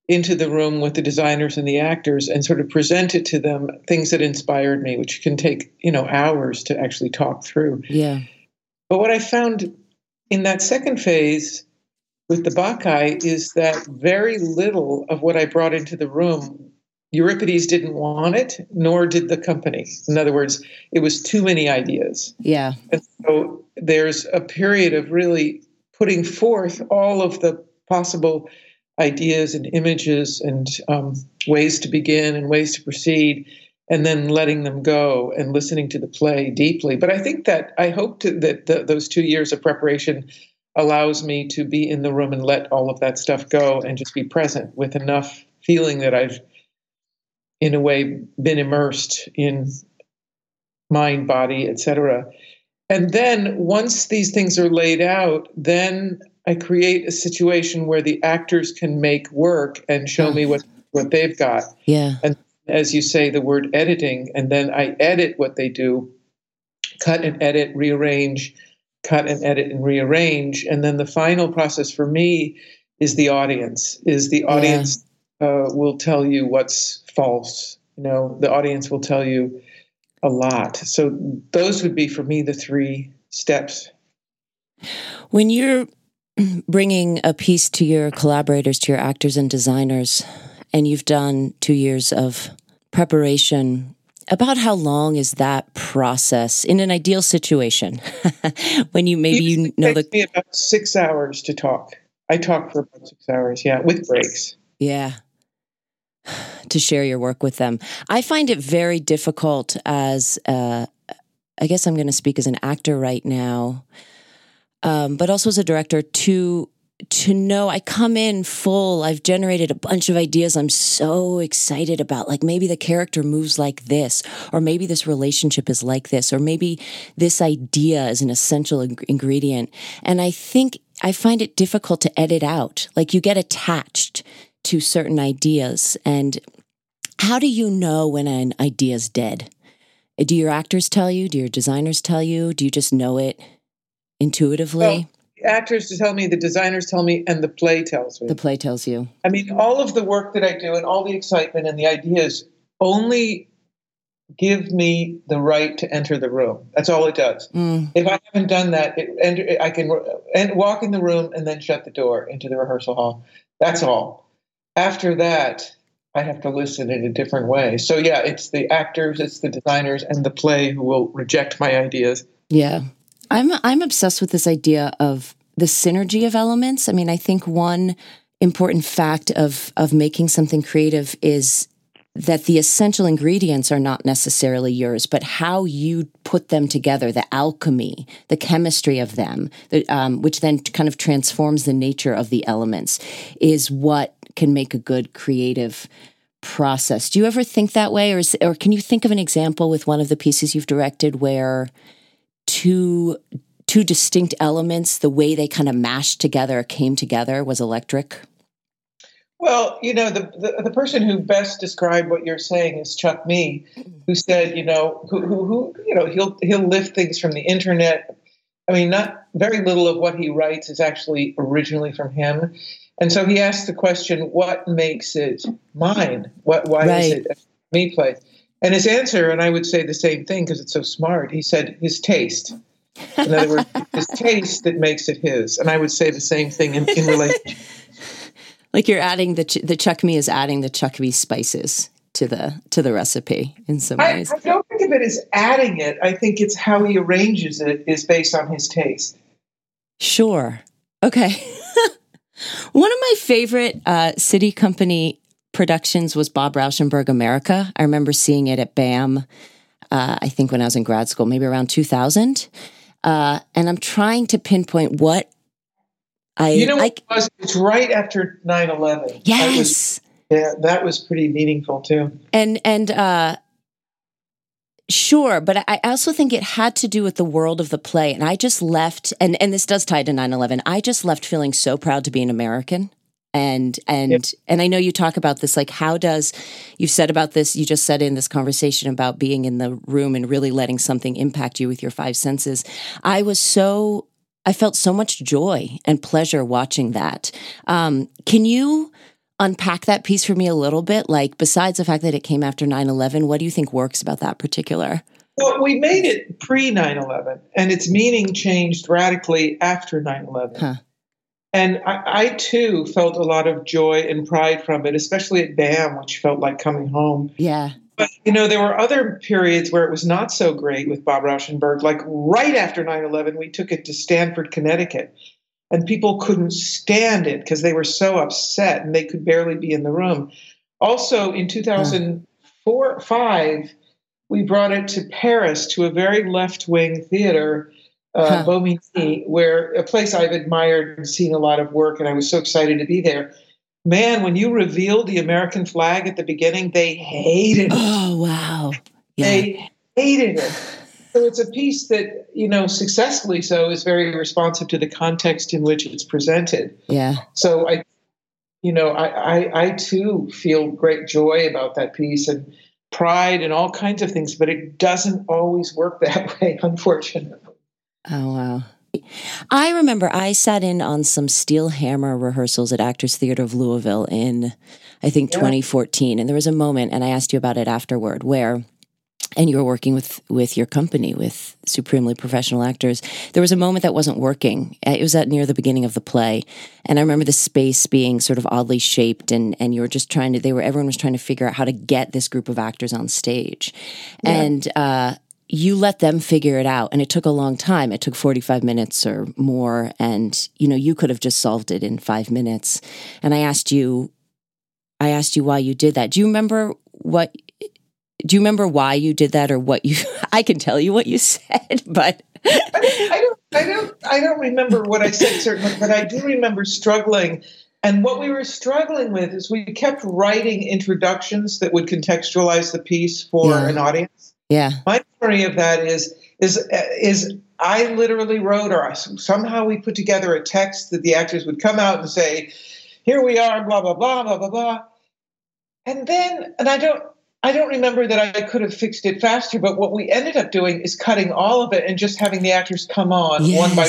S8: into the room with the designers and the actors and sort of present it to them things that inspired me which can take you know hours to actually talk through
S5: yeah
S8: but what i found in that second phase with the Bacchae is that very little of what I brought into the room, Euripides didn't want it, nor did the company. In other words, it was too many ideas.
S5: Yeah.
S8: And so there's a period of really putting forth all of the possible ideas and images and um, ways to begin and ways to proceed and then letting them go and listening to the play deeply. But I think that I hope to, that the, those two years of preparation allows me to be in the room and let all of that stuff go and just be present with enough feeling that I've, in a way, been immersed in mind, body, etc. And then once these things are laid out, then I create a situation where the actors can make work and show me what what they've got.
S5: Yeah.
S8: And as you say, the word editing, and then I edit what they do, cut and edit, rearrange, cut and edit and rearrange, and then the final process for me is the audience. Is the audience uh, will tell you what's false. You know, the audience will tell you a lot. So those would be for me the three steps.
S5: When you're bringing a piece to your collaborators, to your actors and designers, and you've done two years of preparation. About how long is that process in an ideal situation? when you maybe you know the
S8: me about six hours to talk. I talk for about six hours, yeah, with breaks.
S5: Yeah to share your work with them. I find it very difficult as uh, I guess I'm going to speak as an actor right now, um, but also as a director to to know I come in full. I've generated a bunch of ideas I'm so excited about. Like maybe the character moves like this, or maybe this relationship is like this, or maybe this idea is an essential ing- ingredient. And I think I find it difficult to edit out. Like you get attached to certain ideas. And how do you know when an idea is dead? Do your actors tell you? Do your designers tell you? Do you just know it intuitively?
S8: Well, the actors tell me, the designers tell me, and the play tells me.
S5: the play tells you.
S8: I mean, all of the work that I do and all the excitement and the ideas only give me the right to enter the room. That's all it does.
S5: Mm,
S8: If I haven't done that, it, I can and walk in the room and then shut the door into the rehearsal hall. That's all. After that, I have to listen in a different way. So yeah, it's the actors, it's the designers, and the play who will reject my ideas.
S5: yeah. I'm I'm obsessed with this idea of the synergy of elements. I mean, I think one important fact of of making something creative is that the essential ingredients are not necessarily yours, but how you put them together, the alchemy, the chemistry of them, the, um, which then kind of transforms the nature of the elements, is what can make a good creative process. Do you ever think that way, or is, or can you think of an example with one of the pieces you've directed where two two distinct elements, the way they kind of mashed together, came together, was electric?
S8: Well, you know, the, the, the person who best described what you're saying is Chuck Mee, mm-hmm. who said, you know, who, who, who you know, he'll he'll lift things from the internet. I mean, not very little of what he writes is actually originally from him. And so he asked the question, what makes it mine? What why
S5: Right.
S8: is it a Mee play? And his answer, and I would say the same thing because it's so smart, he said his taste. In other words, his taste that makes it his. And I would say the same thing in, in relation
S5: Like you're adding the ch- the Chuck Mee is adding the Chuck Mee spices to the to the recipe in some
S8: I,
S5: ways.
S8: I don't think of it as adding it. I think it's how he arranges it is based on his taste.
S5: Sure. Okay. One of my favorite uh, SITI Company productions was Bob Rauschenberg America. I remember seeing it at BAM. Uh, I think when I was in grad school, maybe around 2000. Uh, and I'm trying to pinpoint what I.
S8: You know
S5: I-
S8: it was? It's right after 9 11. That was,
S5: yes.
S8: yeah, that was pretty meaningful too.
S5: and and uh sure but i also think it had to do with the world of the play and i just left and and this does tie to 9-11 i just left feeling so proud to be an american and and
S8: Yep.
S5: and i know you talk about this like how does you've said about this you just said in this conversation about being in the room and really letting something impact you with your five senses. I was so i felt so much joy and pleasure watching that. Um, can you unpack that piece for me a little bit? Like, besides the fact that it came after 9 11, what do you think works about that particular?
S8: Well, we made it pre 9 11, and its meaning changed radically after 9 11.
S5: Huh.
S8: And I, I, too felt a lot of joy and pride from it, especially at BAM, which felt like coming home.
S5: Yeah.
S8: But, you know, there were other periods where it was not so great with Bob Rauschenberg. Like right after 9 11, we took it to Stamford, Connecticut, and people couldn't stand it because they were so upset and they could barely be in the room. Also, in 2004 5, we brought it to Paris to a very left wing theater uh, huh. Bobigny, where a place I've admired and seen a lot of work, and I was so excited to be there. Man, when you revealed the American flag at the beginning, they hated it.
S5: Oh wow!
S8: Yeah. They hated it. So it's a piece that you know successfully so is very responsive to the context in which it's presented.
S5: Yeah.
S8: So I, you know, I I, I too feel great joy about that piece and pride and all kinds of things, but it doesn't always work that way, unfortunately.
S5: Oh, wow. I remember I sat in on some Steel Hammer rehearsals at Actors Theater of Louisville in, I think, yeah. 2014. And there was a moment, and I asked you about it afterward, where, and you were working with with your company with supremely professional actors. There was a moment that wasn't working. It was at near the beginning of the play, and I remember the space being sort of oddly shaped, and and you were just trying to. They were everyone was trying to figure out how to get this group of actors on stage, yeah. and. uh you let them figure it out and it took a long time it took 45 minutes or more and you know you could have just solved it in 5 minutes and i asked you i asked you why you did that do you remember what do you remember why you did that or what you i can tell you what you said but
S8: I, don't i don't i don't remember what i said certainly but i do remember struggling and what we were struggling with is we kept writing introductions that would contextualize the piece for yeah. an audience
S5: yeah.
S8: My memory of that is is is I literally wrote, or somehow we put together a text that the actors would come out and say, "Here we are," blah blah blah blah blah blah, and then and I don't I don't remember that I could have fixed it faster, but what we ended up doing is cutting all of it and just having the actors come on yes. one by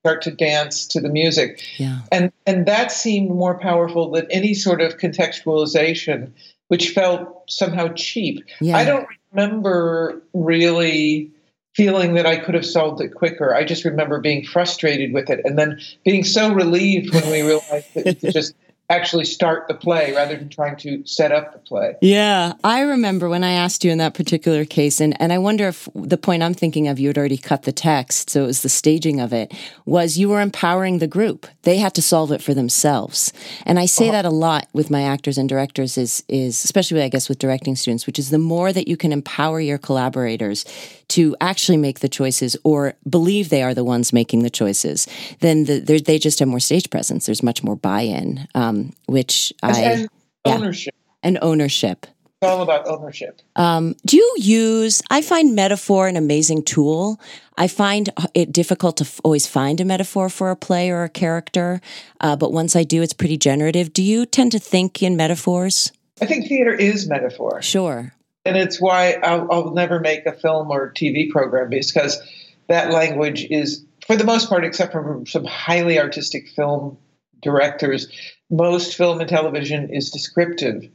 S8: start to dance to the music.
S5: Yeah.
S8: And and that seemed more powerful than any sort of contextualization, which felt somehow cheap. Yeah. I don't remember really feeling that I could have solved it quicker. I just remember being frustrated with it and then being so relieved when we realized that it just actually start the play rather than trying to set up the play.
S5: Yeah, I remember when I asked you in that particular case, and, and I wonder if the point I'm thinking of, you had already cut the text, so it was the staging of it, was you were empowering the group. They had to solve it for themselves. And I say uh-huh. that a lot with my actors and directors, is, is especially, I guess, with directing students, which is the more that you can empower your collaborators to actually make the choices or believe they are the ones making the choices, then the, they just have more stage presence. There's much more buy in. Um, which I
S8: and ownership
S5: yeah, and ownership.
S8: It's all about ownership.
S5: Um, do you use? I find metaphor an amazing tool. I find it difficult to f- always find a metaphor for a play or a character, uh, but once I do, it's pretty generative. Do you tend to think in metaphors?
S8: I think theater is metaphor.
S5: Sure.
S8: And it's why I'll, I'll never make a film or TV program because that language is, for the most part, except for some highly artistic film directors, most film and television is descriptive,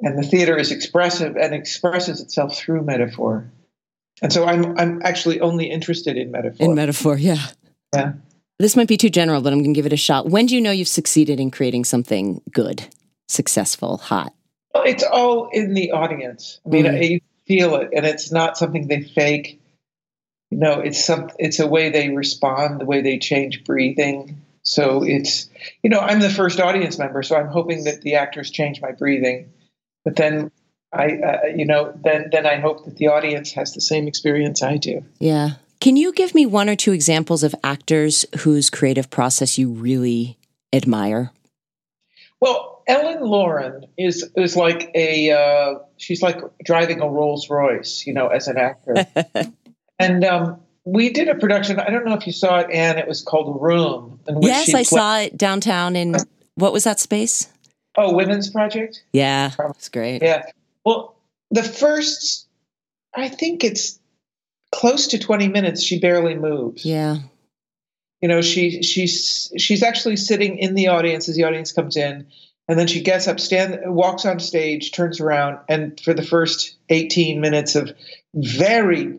S8: and the theater is expressive and expresses itself through metaphor. And so I'm I'm actually only interested in metaphor.
S5: In metaphor, yeah.
S8: Yeah.
S5: This might be too general, but I'm going to give it a shot. When do you know you've succeeded in creating something good, successful, hot?
S8: Well, it's all in the audience. I mean, mm. you feel it, and it's not something they fake. You know, it's some. It's a way they respond, the way they change breathing, so it's, you know, I'm the first audience member, so I'm hoping that the actors change my breathing. But then I, uh, you know, then then I hope that the audience has the same experience I do.
S5: Yeah. Can you give me one or two examples of actors whose creative process you really admire?
S8: Well, Ellen Lauren is is like a uh, she's like driving a Rolls Royce, you know, as an actor. and um, we did a production. I don't know if you saw it, Anne. It was called Room.
S5: Yes, I played. saw it downtown in what was that space?
S8: Oh, Women's Project.
S5: Yeah, it's great.
S8: Yeah. Well, the first, I think it's close to twenty minutes. She barely moves.
S5: Yeah.
S8: You know, she she's she's actually sitting in the audience as the audience comes in, and then she gets up, stand, walks on stage, turns around, and for the first eighteen minutes of very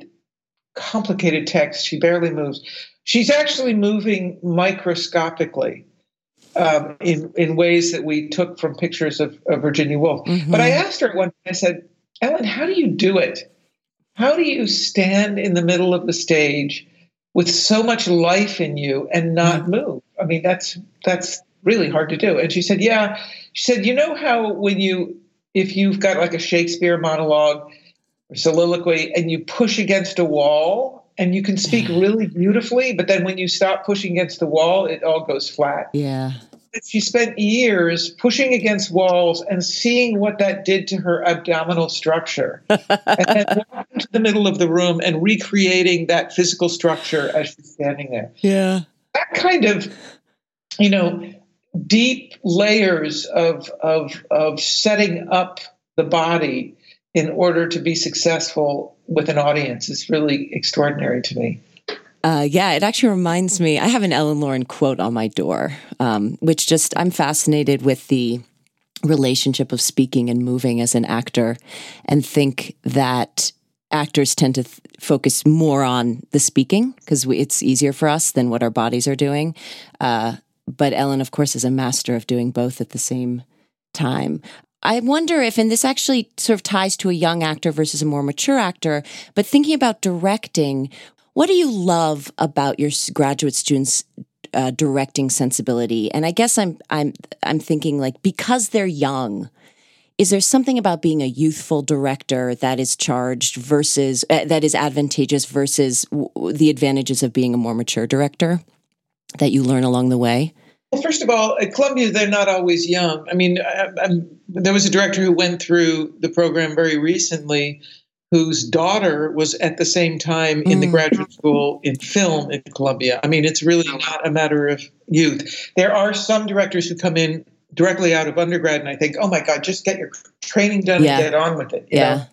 S8: complicated text. She barely moves. She's actually moving microscopically. um, in in ways that we took from pictures of, of Virginia Woolf.
S5: Mm-hmm.
S8: But I asked her at one I said, Ellen, how do you do it? How do you stand in the middle of the stage with so much life in you and not move? I mean, that's that's really hard to do. And she said, Yeah. She said, you know how when you if you've got like a Shakespeare monologue or soliloquy and you push against a wall and you can speak really beautifully, but then when you stop pushing against the wall, it all goes flat.
S5: Yeah.
S8: She spent years pushing against walls and seeing what that did to her abdominal structure. and then walking to the middle of the room and recreating that physical structure as she's standing there.
S5: Yeah.
S8: That kind of, you know, deep layers of of of setting up the body in order to be successful with an audience is really extraordinary to me.
S5: Uh, yeah, it actually reminds me. I have an Ellen Lauren quote on my door, um, which just I'm fascinated with the relationship of speaking and moving as an actor, and think that actors tend to th- focus more on the speaking because it's easier for us than what our bodies are doing. Uh, but Ellen, of course, is a master of doing both at the same time. I wonder if, and this actually sort of ties to a young actor versus a more mature actor, but thinking about directing, what do you love about your graduate students' uh, directing sensibility? And I guess I'm I'm I'm thinking like because they're young, is there something about being a youthful director that is charged versus uh, that is advantageous versus w- the advantages of being a more mature director that you learn along the way?
S8: Well, first of all, at Columbia, they're not always young. I mean, I, there was a director who went through the program very recently whose daughter was at the same time in the mm. graduate school in film at Columbia. I mean, it's really not a matter of youth. There are some directors who come in directly out of undergrad and I think, oh my God, just get your training done
S5: Yeah.
S8: and get on with it.
S5: Yeah.
S8: know?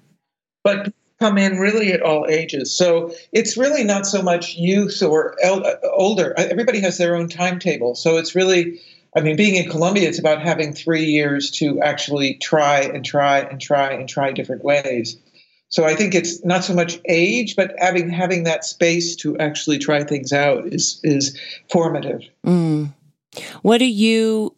S8: But come in really at all ages. So it's really not so much youth or el- uh, older. Everybody has their own timetable. So it's really, I mean, being in Columbia, it's about having three years to actually try and try and try and try different ways. So I think it's not so much age, but having having that space to actually try things out is is formative.
S5: Mm. What do you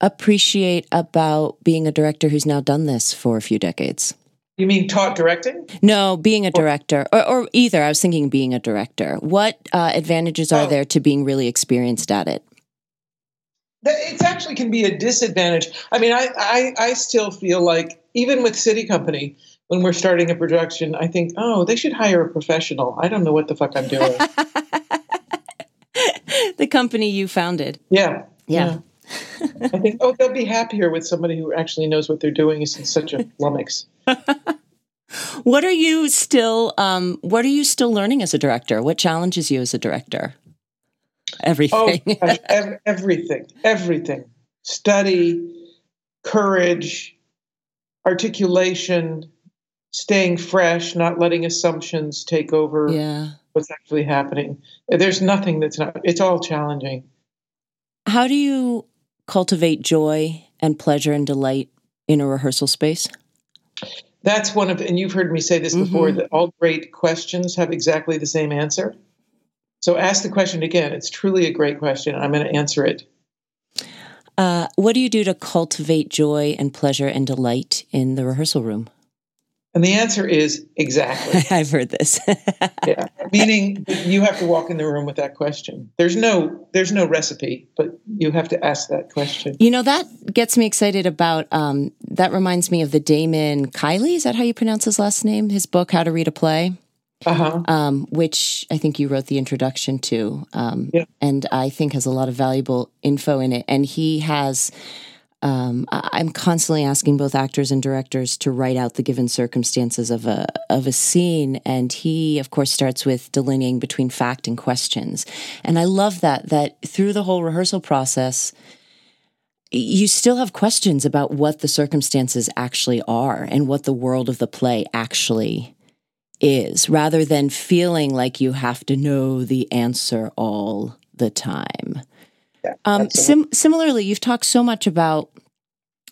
S5: appreciate about being a director who's now done this for a few decades?
S8: You mean taught directing?
S5: No, being a director, or, or either. I was thinking being a director. What uh, advantages are
S8: Oh.
S5: there to being really experienced at it?
S8: It actually can be a disadvantage. I mean, I, I, I still feel like even with SITI Company, when we're starting a production, I think, oh, they should hire a professional. I don't know what the fuck I'm doing.
S5: the company you founded.
S8: yeah.
S5: Yeah.
S8: I think, oh, they'll be happier with somebody who actually knows what they're doing isn't such a flummox.
S5: What are you still? Um, what are you still learning as a director? What challenges you as a director?
S8: Oh,
S5: Everything.
S8: gosh, ev- everything, everything. Study, courage, articulation, staying fresh, not letting assumptions take over
S5: yeah.
S8: what's actually happening. There's nothing that's not, it's all challenging.
S5: How do you cultivate joy and pleasure and delight in a rehearsal space?
S8: That's one of, and you've heard me say this before,
S5: Mhm.
S8: that all great questions have exactly the same answer. So ask the question again. It's truly a great question. I'm going to answer it.
S5: Uh, what do you do to cultivate joy and pleasure and delight in the rehearsal room?
S8: And the answer is exactly.
S5: I've heard this.
S8: yeah. Meaning you have to walk in the room with that question. There's no there's no recipe, but you have to ask that question.
S5: You know, that gets me excited about, um, that reminds me of the Damon Kiely. Is that how you pronounce his last name? His book, How to Read a Play,
S8: Uh-huh.
S5: um, which I think you wrote the introduction to. Um,
S8: Yeah.
S5: And I think has a lot of valuable info in it. And he has, um, I'm constantly asking both actors and directors to write out the given circumstances of a of a scene, and he, of course, starts with delineating between fact and questions. And I love that that through the whole rehearsal process, you still have questions about what the circumstances actually are and what the world of the play actually is, rather than feeling like you have to know the answer all the time.
S8: Yeah,
S5: Um, sim- similarly, you've talked so much about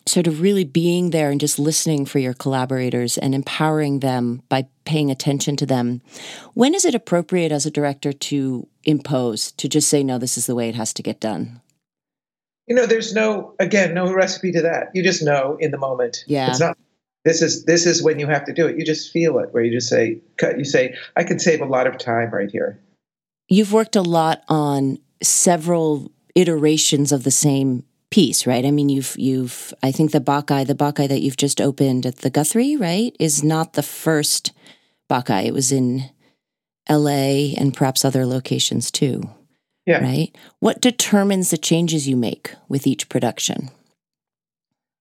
S5: sort of really being there and just listening for your collaborators and empowering them by paying attention to them. When is it appropriate as a director to impose, to just say, no, this is the way it has to get done?
S8: you know, there's no again no recipe to that. You just know in the moment.
S5: Yeah.
S8: It's not. This is this is when you have to do it. You just feel it. Where you just say, cut. You say, I can save a lot of time right here.
S5: You've worked a lot on several iterations of the same piece, right? I mean, you've you've I think the Bacchae, the Bacchae that you've just opened at the Guthrie, right, is not the first Bacchae. It was in L.A. and perhaps other locations too.
S8: Yeah.
S5: Right. What determines the changes you make with each production?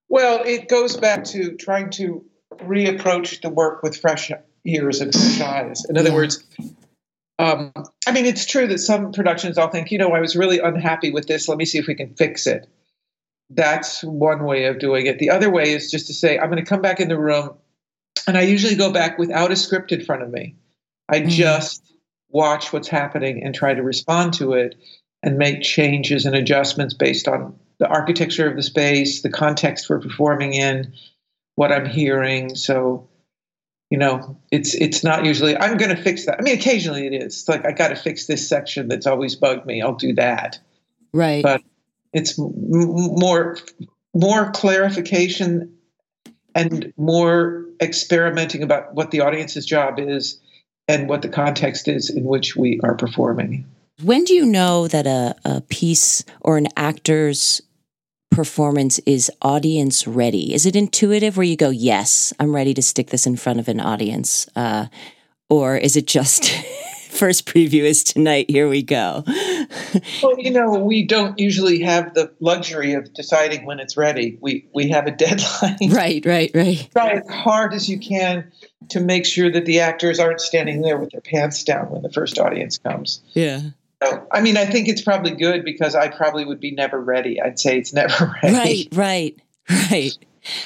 S8: Well, it goes back to trying to reapproach the work with fresh ears and fresh eyes. In other
S5: Yeah.
S8: words, um, I mean, it's true that some productions I'll think, you know, I was really unhappy with this. Let me see if we can fix it. That's one way of doing it. The other way is just to say, I'm going to come back in the room, and I usually go back without a script in front of me. I
S5: Mhm.
S8: just watch what's happening and try to respond to it and make changes and adjustments based on the architecture of the space, the context we're performing in, what I'm hearing. So, you know, it's it's not usually I'm going to fix that. I mean, occasionally it is. It's like I got to fix this section that's always bugged me. I'll do that.
S5: Right.
S8: But it's m- more more clarification and more experimenting about what the audience's job is and what the context is in which we are performing.
S5: When do you know that a, a piece or an actor's performance is audience ready? Is it intuitive where you go, yes, I'm ready to stick this in front of an audience? Uh, or is it just first preview is tonight, here we go?
S8: Well, you know, we don't usually have the luxury of deciding when it's ready. We we have a deadline.
S5: right, right, right.
S8: Try as hard as you can to make sure that the actors aren't standing there with their pants down when the first audience comes.
S5: Yeah.
S8: So, I mean, I think it's probably good because I probably would be never ready. I'd say it's never ready.
S5: Right, right, right.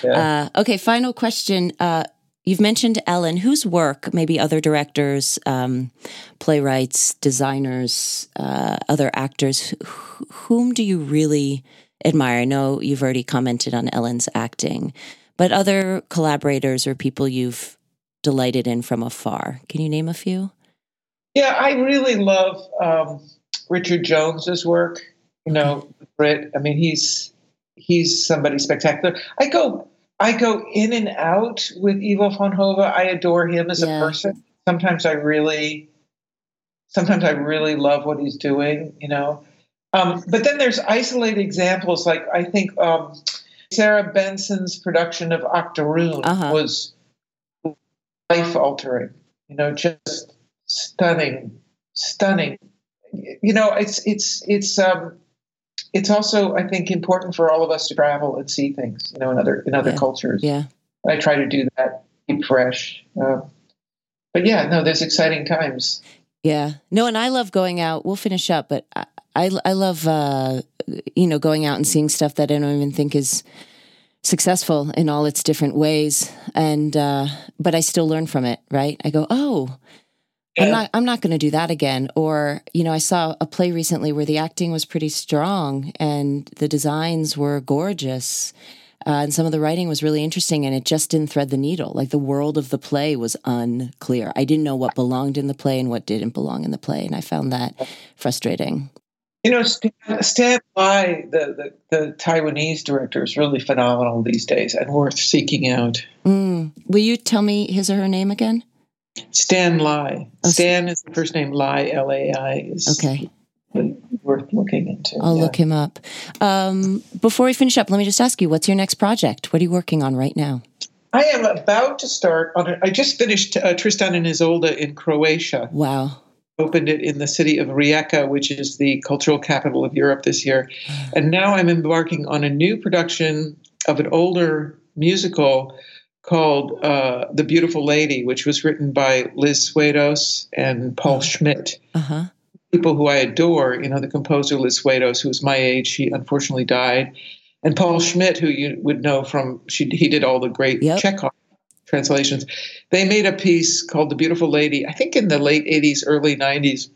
S8: Yeah.
S5: Uh, okay, final question. Uh, you've mentioned Ellen. Whose work, maybe other directors, um, playwrights, designers, uh, other actors, wh- whom do you really admire? I know you've already commented on Ellen's acting, but other collaborators or people you've delighted in from afar. Can you name a few?
S8: Yeah, I really love um, Richard Jones's work. You know, Brit. I mean, he's he's somebody spectacular. I go I go in and out with Ivo van Hove. I adore him as
S5: Yeah.
S8: a person. Sometimes I really, sometimes I really love what he's doing. You know, um, but then there's isolated examples. Like I think um, Sarah Benson's production of Octoroon
S5: Uh-huh.
S8: was life altering. You know, just stunning, stunning. You know, it's it's it's um, it's also I think important for all of us to travel and see things. You know, in other in other
S5: Yeah.
S8: cultures.
S5: Yeah.
S8: I try to do that, keep fresh. Um, but yeah, no, there's exciting times.
S5: Yeah. No, and I love going out. We'll finish up, but I I, I love uh, you know going out and seeing stuff that I don't even think is successful in all its different ways, and uh, but I still learn from it. Right? I go, oh. I'm not. I'm not going to do that again. Or you know, I saw a play recently where the acting was pretty strong and the designs were gorgeous, uh, and some of the writing was really interesting, and it just didn't thread the needle. Like the world of the play was unclear. I didn't know what belonged in the play and what didn't belong in the play, and I found that frustrating.
S8: You know, stand, Stan Lai, the, the the Taiwanese director, is really phenomenal these days and worth seeking out.
S5: Mm. Will you tell me his or her name again?
S8: Stan Lai.
S5: Oh,
S8: Stan is the first name. Lai, L A I, is
S5: Okay,
S8: worth looking into.
S5: I'll
S8: yeah.
S5: look him up. Um, before we finish up, let me just ask you: What's your next project? What are you working on right now?
S8: I am about to start on. A, I just finished uh, Tristan and Isolde in Croatia.
S5: Wow.
S8: Opened it in the city of Rijeka, which is the cultural capital of Europe this year, and now I'm embarking on a new production of an older musical called uh, "The Beautiful Lady," which was written by Liz Swados and Paul Schmidt.
S5: Uh huh.
S8: people who I adore, you know, the composer Liz Swados, who was my age, he unfortunately died, and Paul Schmidt, who you would know from, she, he did all the great
S5: Yep.
S8: Chekhov translations. They made a piece called The Beautiful Lady, I think in the late 80s, early 90s,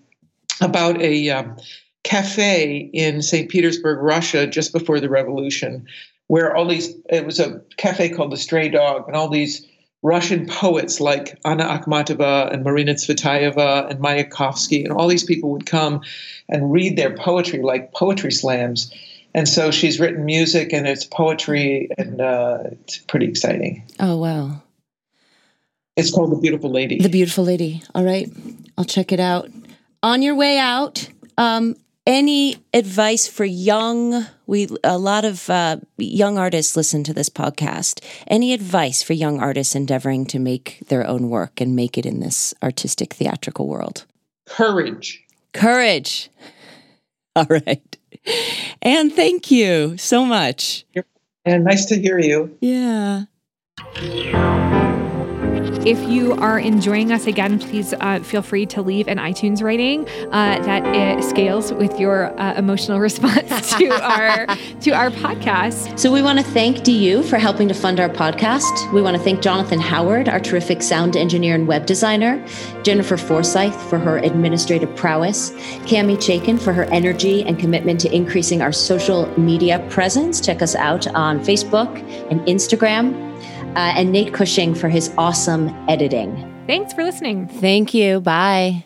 S8: about a um, cafe in St. Petersburg, Russia, just before the revolution, where all these, it was a cafe called The Stray Dog, and all these Russian poets like Anna Akhmatova and Marina Tsvetaeva and Mayakovsky and all these people would come and read their poetry like poetry slams. and so she's written music and it's poetry, and uh, it's pretty exciting.
S7: Oh, wow.
S8: It's called The Beautiful Lady.
S7: The Beautiful Lady. All right. I'll check it out. On your way out, um, any advice for young? We a lot of uh, young artists listen to this podcast. Any advice for young artists endeavoring to make their own work and make it in this artistic theatrical world?
S8: Courage.
S7: courage. All right. And thank you so much.
S8: And nice to hear you.
S7: yeah
S6: If you are enjoying us again, please uh, feel free to leave an iTunes rating uh, that it scales with your uh, emotional response to our to our podcast.
S5: So we want to thank DU for helping to fund our podcast. We want to thank Jonathan Howard, our terrific sound engineer and web designer, Jennifer Forsyth for her administrative prowess, Cami Chaikin for her energy and commitment to increasing our social media presence. Check us out on Facebook and Instagram. Uh, and Nate Cushing for his awesome editing.
S6: Thanks for listening.
S7: thank you bye